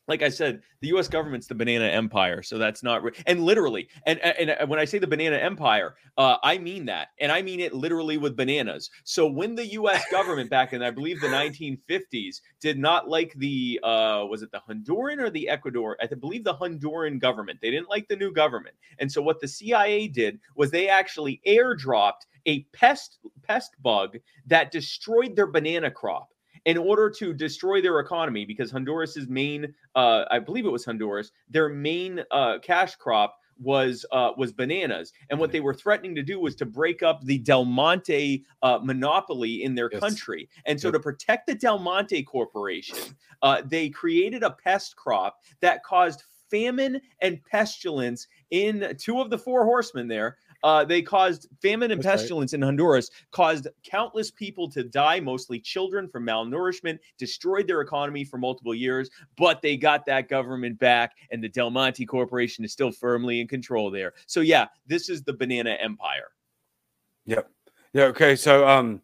Like I said, the U.S. government's the banana empire, so that's not re- and literally, and, and and when I say the banana empire, uh, I mean that, and I mean it literally with bananas. So when the U.S. government back in I believe the 1950s did not like the uh, was it the Honduran or the Ecuador? I believe the Honduran government. They didn't like the new government, and so what the CIA did was they actually airdropped a pest pest bug that destroyed their banana crop in order to destroy their economy because Honduras's main, uh, I believe it was Honduras, their main uh, cash crop was uh, was bananas, and what they were threatening to do was to break up the Del Monte uh, monopoly in their yes. country. And so, yep. to protect the Del Monte Corporation, uh, they created a pest crop that caused famine and pestilence in two of the four horsemen there uh, they caused famine and That's pestilence right. in Honduras, caused countless people to die, mostly children, from malnourishment, destroyed their economy for multiple years. But they got that government back, and the Del Monte Corporation is still firmly in control there. So yeah, this is the banana empire. Yep. Yeah. Okay. So um,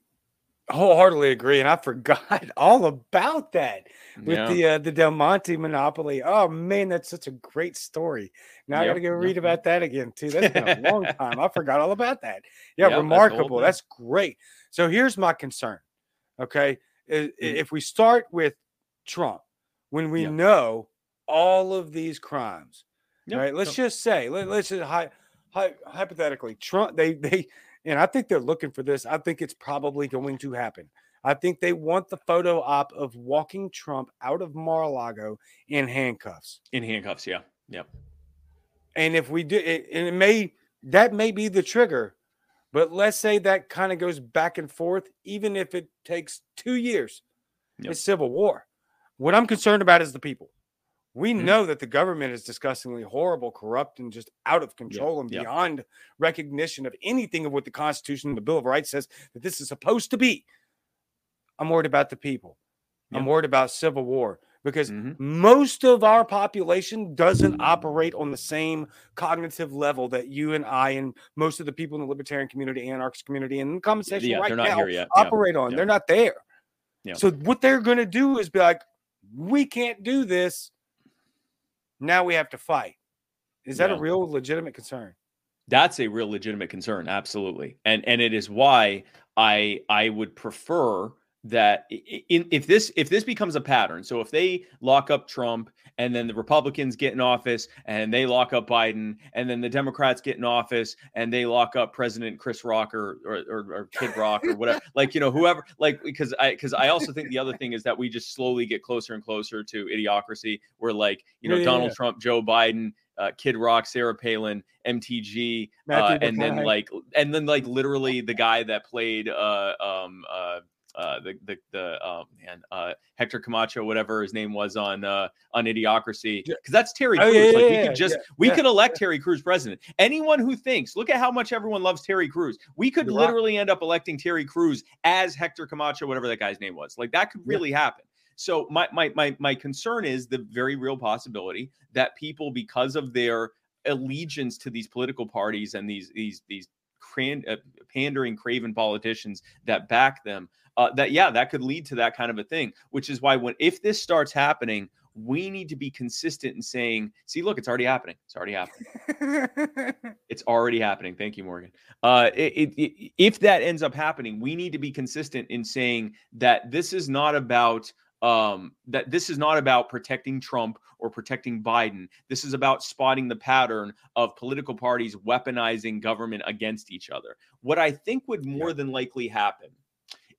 wholeheartedly agree, and I forgot all about that with yeah. the uh, the Del Monte monopoly. Oh man, that's such a great story. Now yep. I got to go read yep. about that again too. That's been a long time. I forgot all about that. Yeah, yep, remarkable. That's, that's, great. So here's my concern. Okay, mm-hmm. if we start with Trump, when we know all of these crimes, right? Let's just say, let, us just hi, hi, hypothetically, Trump they they and I think they're looking for this. I think it's probably going to happen. I think they want the photo op of walking Trump out of Mar-a-Lago in handcuffs. In handcuffs, yeah. Yep. And if we do it, and it may that may be the trigger, but let's say that kind of goes back and forth, even if it takes two years. Yep. It's civil war. What I'm concerned about is the people. We mm-hmm. know that the government is disgustingly horrible, corrupt, and just out of control and beyond recognition of anything of what the Constitution and the Bill of Rights says that this is supposed to be. I'm worried about the people. I'm worried about civil war because mm-hmm. most of our population doesn't operate on the same cognitive level that you and I and most of the people in the libertarian community, anarchist community, and the conversation yeah, right now operate on. They're not there. So what they're going to do is be like, we can't do this now we have to fight. Is that a real legitimate concern? That's a real legitimate concern, absolutely. And and it is why I I would prefer that in, if this if this becomes a pattern so if they lock up trump and then the republicans get in office and they lock up biden and then the democrats get in office and they lock up president chris rock or or, or, or kid rock or whatever like you know whoever like because i because i also think the other thing is that we just slowly get closer and closer to idiocracy where like you know yeah, donald yeah. trump joe biden uh, Kid Rock, Sarah Palin, MTG, uh, and then like, and then like literally the guy that played uh, um, uh, the the the um, man uh, Hector Camacho, whatever his name was on uh, on Idiocracy, because that's Terry Crews. Oh, yeah, like yeah, we could just yeah, we could elect Terry Crews president. Anyone who thinks, look at how much everyone loves Terry Crews. We could You're literally right. end up electing Terry Crews as Hector Camacho, whatever that guy's name was. Like that could really happen. So my my my my concern is the very real possibility that people, because of their allegiance to these political parties and these these these uh, pandering, craven politicians that back them, uh, that yeah, that could lead to that kind of a thing. Which is why when if this starts happening, we need to be consistent in saying, see, look, it's already happening. It's already happening. it's already happening. Thank you, Morgan. Uh, it, it, if that ends up happening, we need to be consistent in saying that this is not about um, that this is not about protecting Trump or protecting Biden. This is about spotting the pattern of political parties weaponizing government against each other. What I think would more than likely happen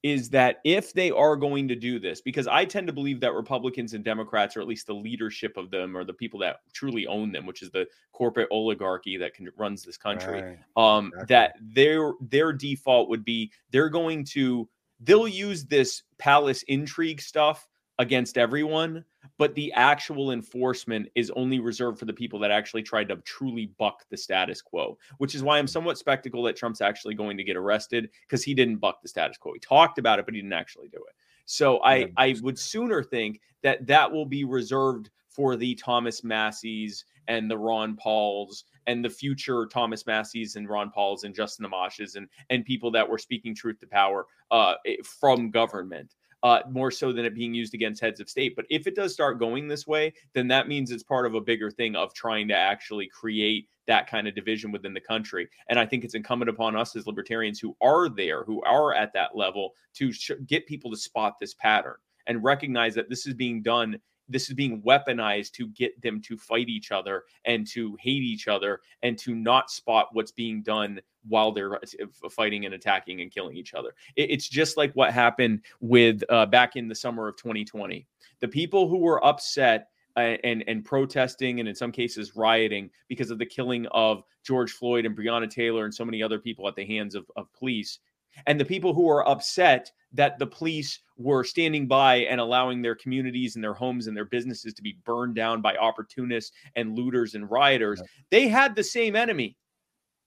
is that if they are going to do this, because I tend to believe that Republicans and Democrats, or at least the leadership of them, or the people that truly own them, which is the corporate oligarchy that can, runs this country, right. um, exactly. that their their default would be they're going to they'll use this palace intrigue stuff against everyone, but the actual enforcement is only reserved for the people that actually tried to truly buck the status quo, which is why I'm somewhat skeptical that Trump's actually going to get arrested because he didn't buck the status quo. He talked about it, but he didn't actually do it. So I, I would sooner think that that will be reserved for the Thomas Massie's and the Ron Pauls and the future Thomas Massie's and Ron Pauls and Justin Amash's and and people that were speaking truth to power uh, from government uh, more so than it being used against heads of state. But if it does start going this way, then that means it's part of a bigger thing of trying to actually create that kind of division within the country. And I think it's incumbent upon us as libertarians who are there, who are at that level, to sh- get people to spot this pattern and recognize that this is being done this is being weaponized to get them to fight each other and to hate each other and to not spot what's being done while they're uh, fighting and attacking and killing each other. It's just like what happened with uh, back in the summer of 2020. The people who were upset uh, and and protesting and in some cases rioting because of the killing of George Floyd and Breonna Taylor and so many other people at the hands of, of police and the people who are upset that the police were standing by and allowing their communities and their homes and their businesses to be burned down by opportunists and looters and rioters. Yep. They had the same enemy.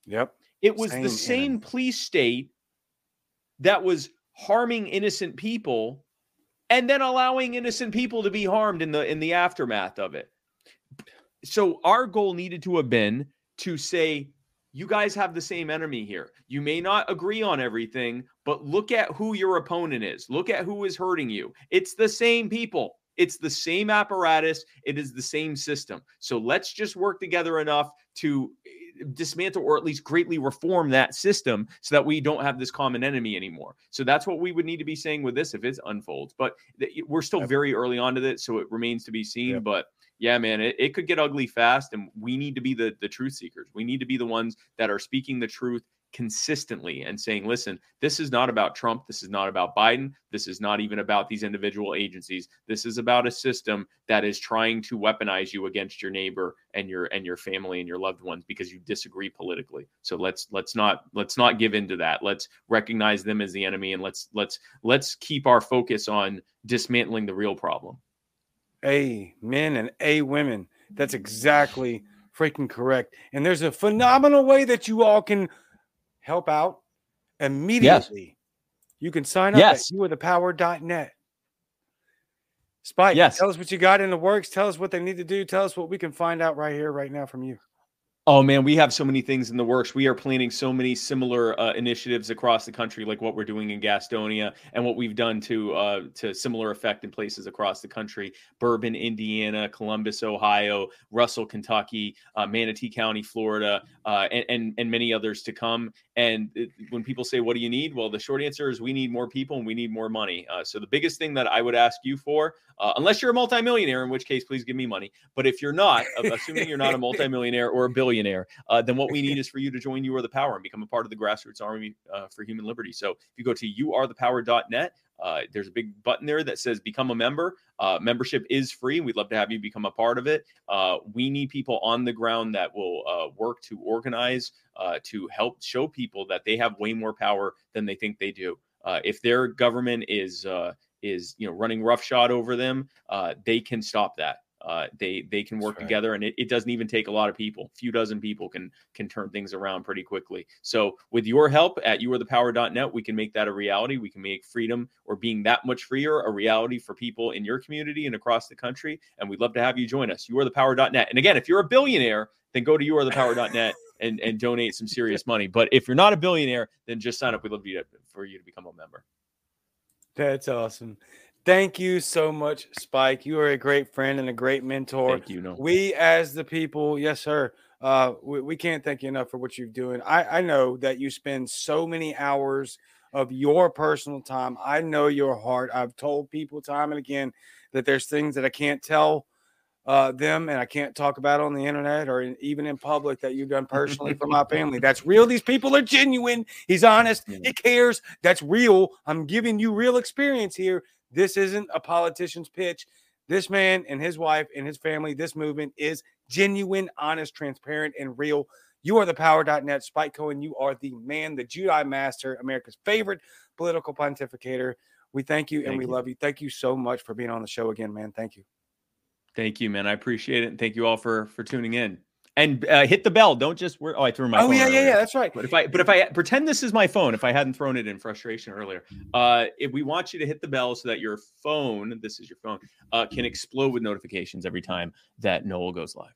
Yep. It was same the same enemy. police state that was harming innocent people and then allowing innocent people to be harmed in the in the aftermath of it. So our goal needed to have been to say you guys have the same enemy here. You may not agree on everything, but look at who your opponent is. Look at who is hurting you. It's the same people. It's the same apparatus. It is the same system. So let's just work together enough to eh, dismantle or at least greatly reform that system so that we don't have this common enemy anymore. So that's what we would need to be saying with this if it unfolds. But we're still very early on to it, so it remains to be seen. But yeah, man, it, it could get ugly fast. And we need to be the, the truth seekers. We need to be the ones that are speaking the truth consistently and saying, listen, this is not about Trump. This is not about Biden. This is not even about these individual agencies. This is about a system that is trying to weaponize you against your neighbor and your and your family and your loved ones because you disagree politically. So let's let's not let's not give in to that. Let's recognize them as the enemy and let's let's let's keep our focus on dismantling the real problem. A men and A women. That's exactly mm. freaking correct. And there's a phenomenal way that you all can help out immediately. Yes. You can sign up yes. at youarethepower.net. Spike, yes. tell us what you got in the works. Tell us what they need to do. Tell us what we can find out right here, right now from you. Oh man, we have so many things in the works. We are planning so many similar uh, initiatives across the country, like what we're doing in Gastonia and what we've done to uh, to similar effect in places across the country: Bourbon, Indiana, Columbus, Ohio, Russell, Kentucky, uh, Manatee County, Florida, uh, and, and, and many others to come. And it, when people say, "What do you need?" Well, the short answer is we need more people and we need more money. Uh, so the biggest thing that I would ask you for, uh, unless you're a multimillionaire, in which case please give me money. But if you're not, assuming you're not a multimillionaire or a billionaire billionaire, uh, then what we need is for you to join You Are the Power and become a part of the grassroots army uh, for human liberty. So if you go to youarethepower.net, uh, there's a big button there that says become a member. Uh, membership is free. We'd love to have you become a part of it. Uh, we need people on the ground that will uh, work to organize, uh, to help show people that they have way more power than they think they do. Uh, if their government is is you know running roughshod over them, they can stop that. Uh, they they can work right. together, and it, it doesn't even take a lot of people. A few dozen people can can turn things around pretty quickly. So with your help at youarethepower.net, we can make that a reality. We can make freedom or being that much freer a reality for people in your community and across the country. And we'd love to have you join us. Youarethepower.net. And again, if you're a billionaire, then go to youarethepower.net and and donate some serious money. But if you're not a billionaire, then just sign up. We'd love you to, for you to become a member. That's awesome. Thank you so much, Spike. You are a great friend and a great mentor. Thank you. No. We, as the people, yes, sir. Uh, we, we can't thank you enough for what you're doing. I, I know that you spend so many hours of your personal time. I know your heart. I've told people time and again that there's things that I can't tell uh, them and I can't talk about on the internet or in, even in public that you've done personally for my family. That's real. These people are genuine. He's honest. He cares. That's real. I'm giving you real experience here. This isn't a politician's pitch. This man and his wife and his family, this movement is genuine, honest, transparent, and real. You are the power.net. Spike Cohen, you are the man, the Jedi master, America's favorite political pontificator. We thank you and Thank we you. love you. Thank you so much for being on the show again, man. Thank you. Thank you, man. I appreciate it, and thank you all for for tuning in. And uh, hit the bell. Don't just. Wear, oh, I threw my. oh, yeah, yeah, yeah. That's right. But if I but if I pretend this is my phone, if I hadn't thrown it in frustration earlier, uh, if we want you to hit the bell so that your phone, this is your phone, uh, can explode with notifications every time that Noel goes live.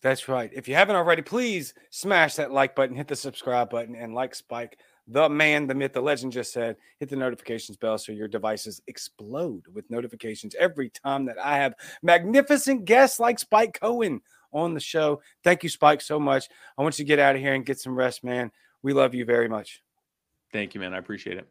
That's right. If you haven't already, please smash that like button, hit the subscribe button, and like Spike, the man, the myth, the legend just said, hit the notifications bell so your devices explode with notifications every time that I have magnificent guests like Spike Cohen on the show. Thank you, Spike, so much. I want you to get out of here and get some rest, man. We love you very much. Thank you, man. I appreciate it.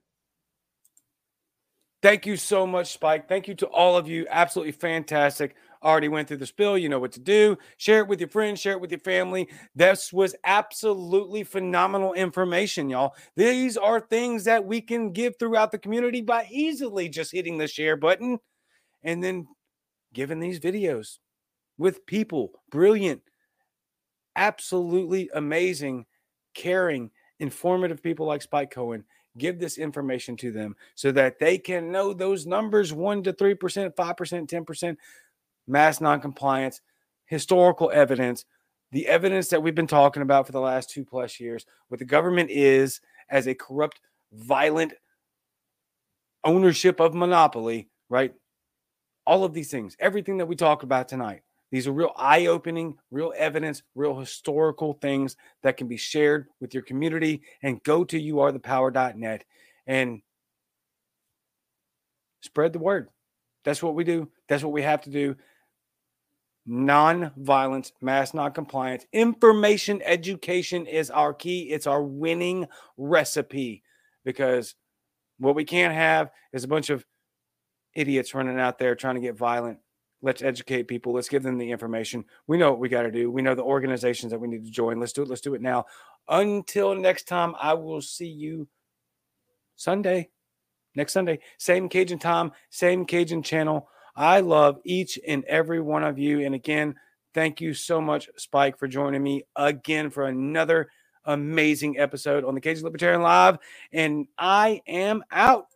Thank you so much, Spike. Thank you to all of you. Absolutely fantastic. Already went through the spill. You know what to do. Share it with your friends, share it with your family. This was absolutely phenomenal information, y'all. These are things that we can give throughout the community by easily just hitting the share button and then giving these videos with people, brilliant, absolutely amazing, caring, informative people like Spike Cohen give this information to them so that they can know those numbers 1 to 3%, 5%, 10%, mass noncompliance, historical evidence, the evidence that we've been talking about for the last two plus years, what the government is as a corrupt, violent ownership of monopoly, right? All of these things, everything that we talked about tonight. These are real eye opening, real evidence, real historical things that can be shared with your community. And go to youarethepower.net and spread the word. That's what we do. That's what we have to do. Non-violence, mass non-compliance, information education is our key. It's our winning recipe because what we can't have is a bunch of idiots running out there trying to get violent. Let's educate people. Let's give them the information. We know what we got to do. We know the organizations that we need to join. Let's do it. Let's do it now. Until next time, I will see you Sunday, next Sunday. Same Cajun time, same Cajun channel. I love each and every one of you. And again, thank you so much, Spike, for joining me again for another amazing episode on the Cajun Libertarian Live. And I am out.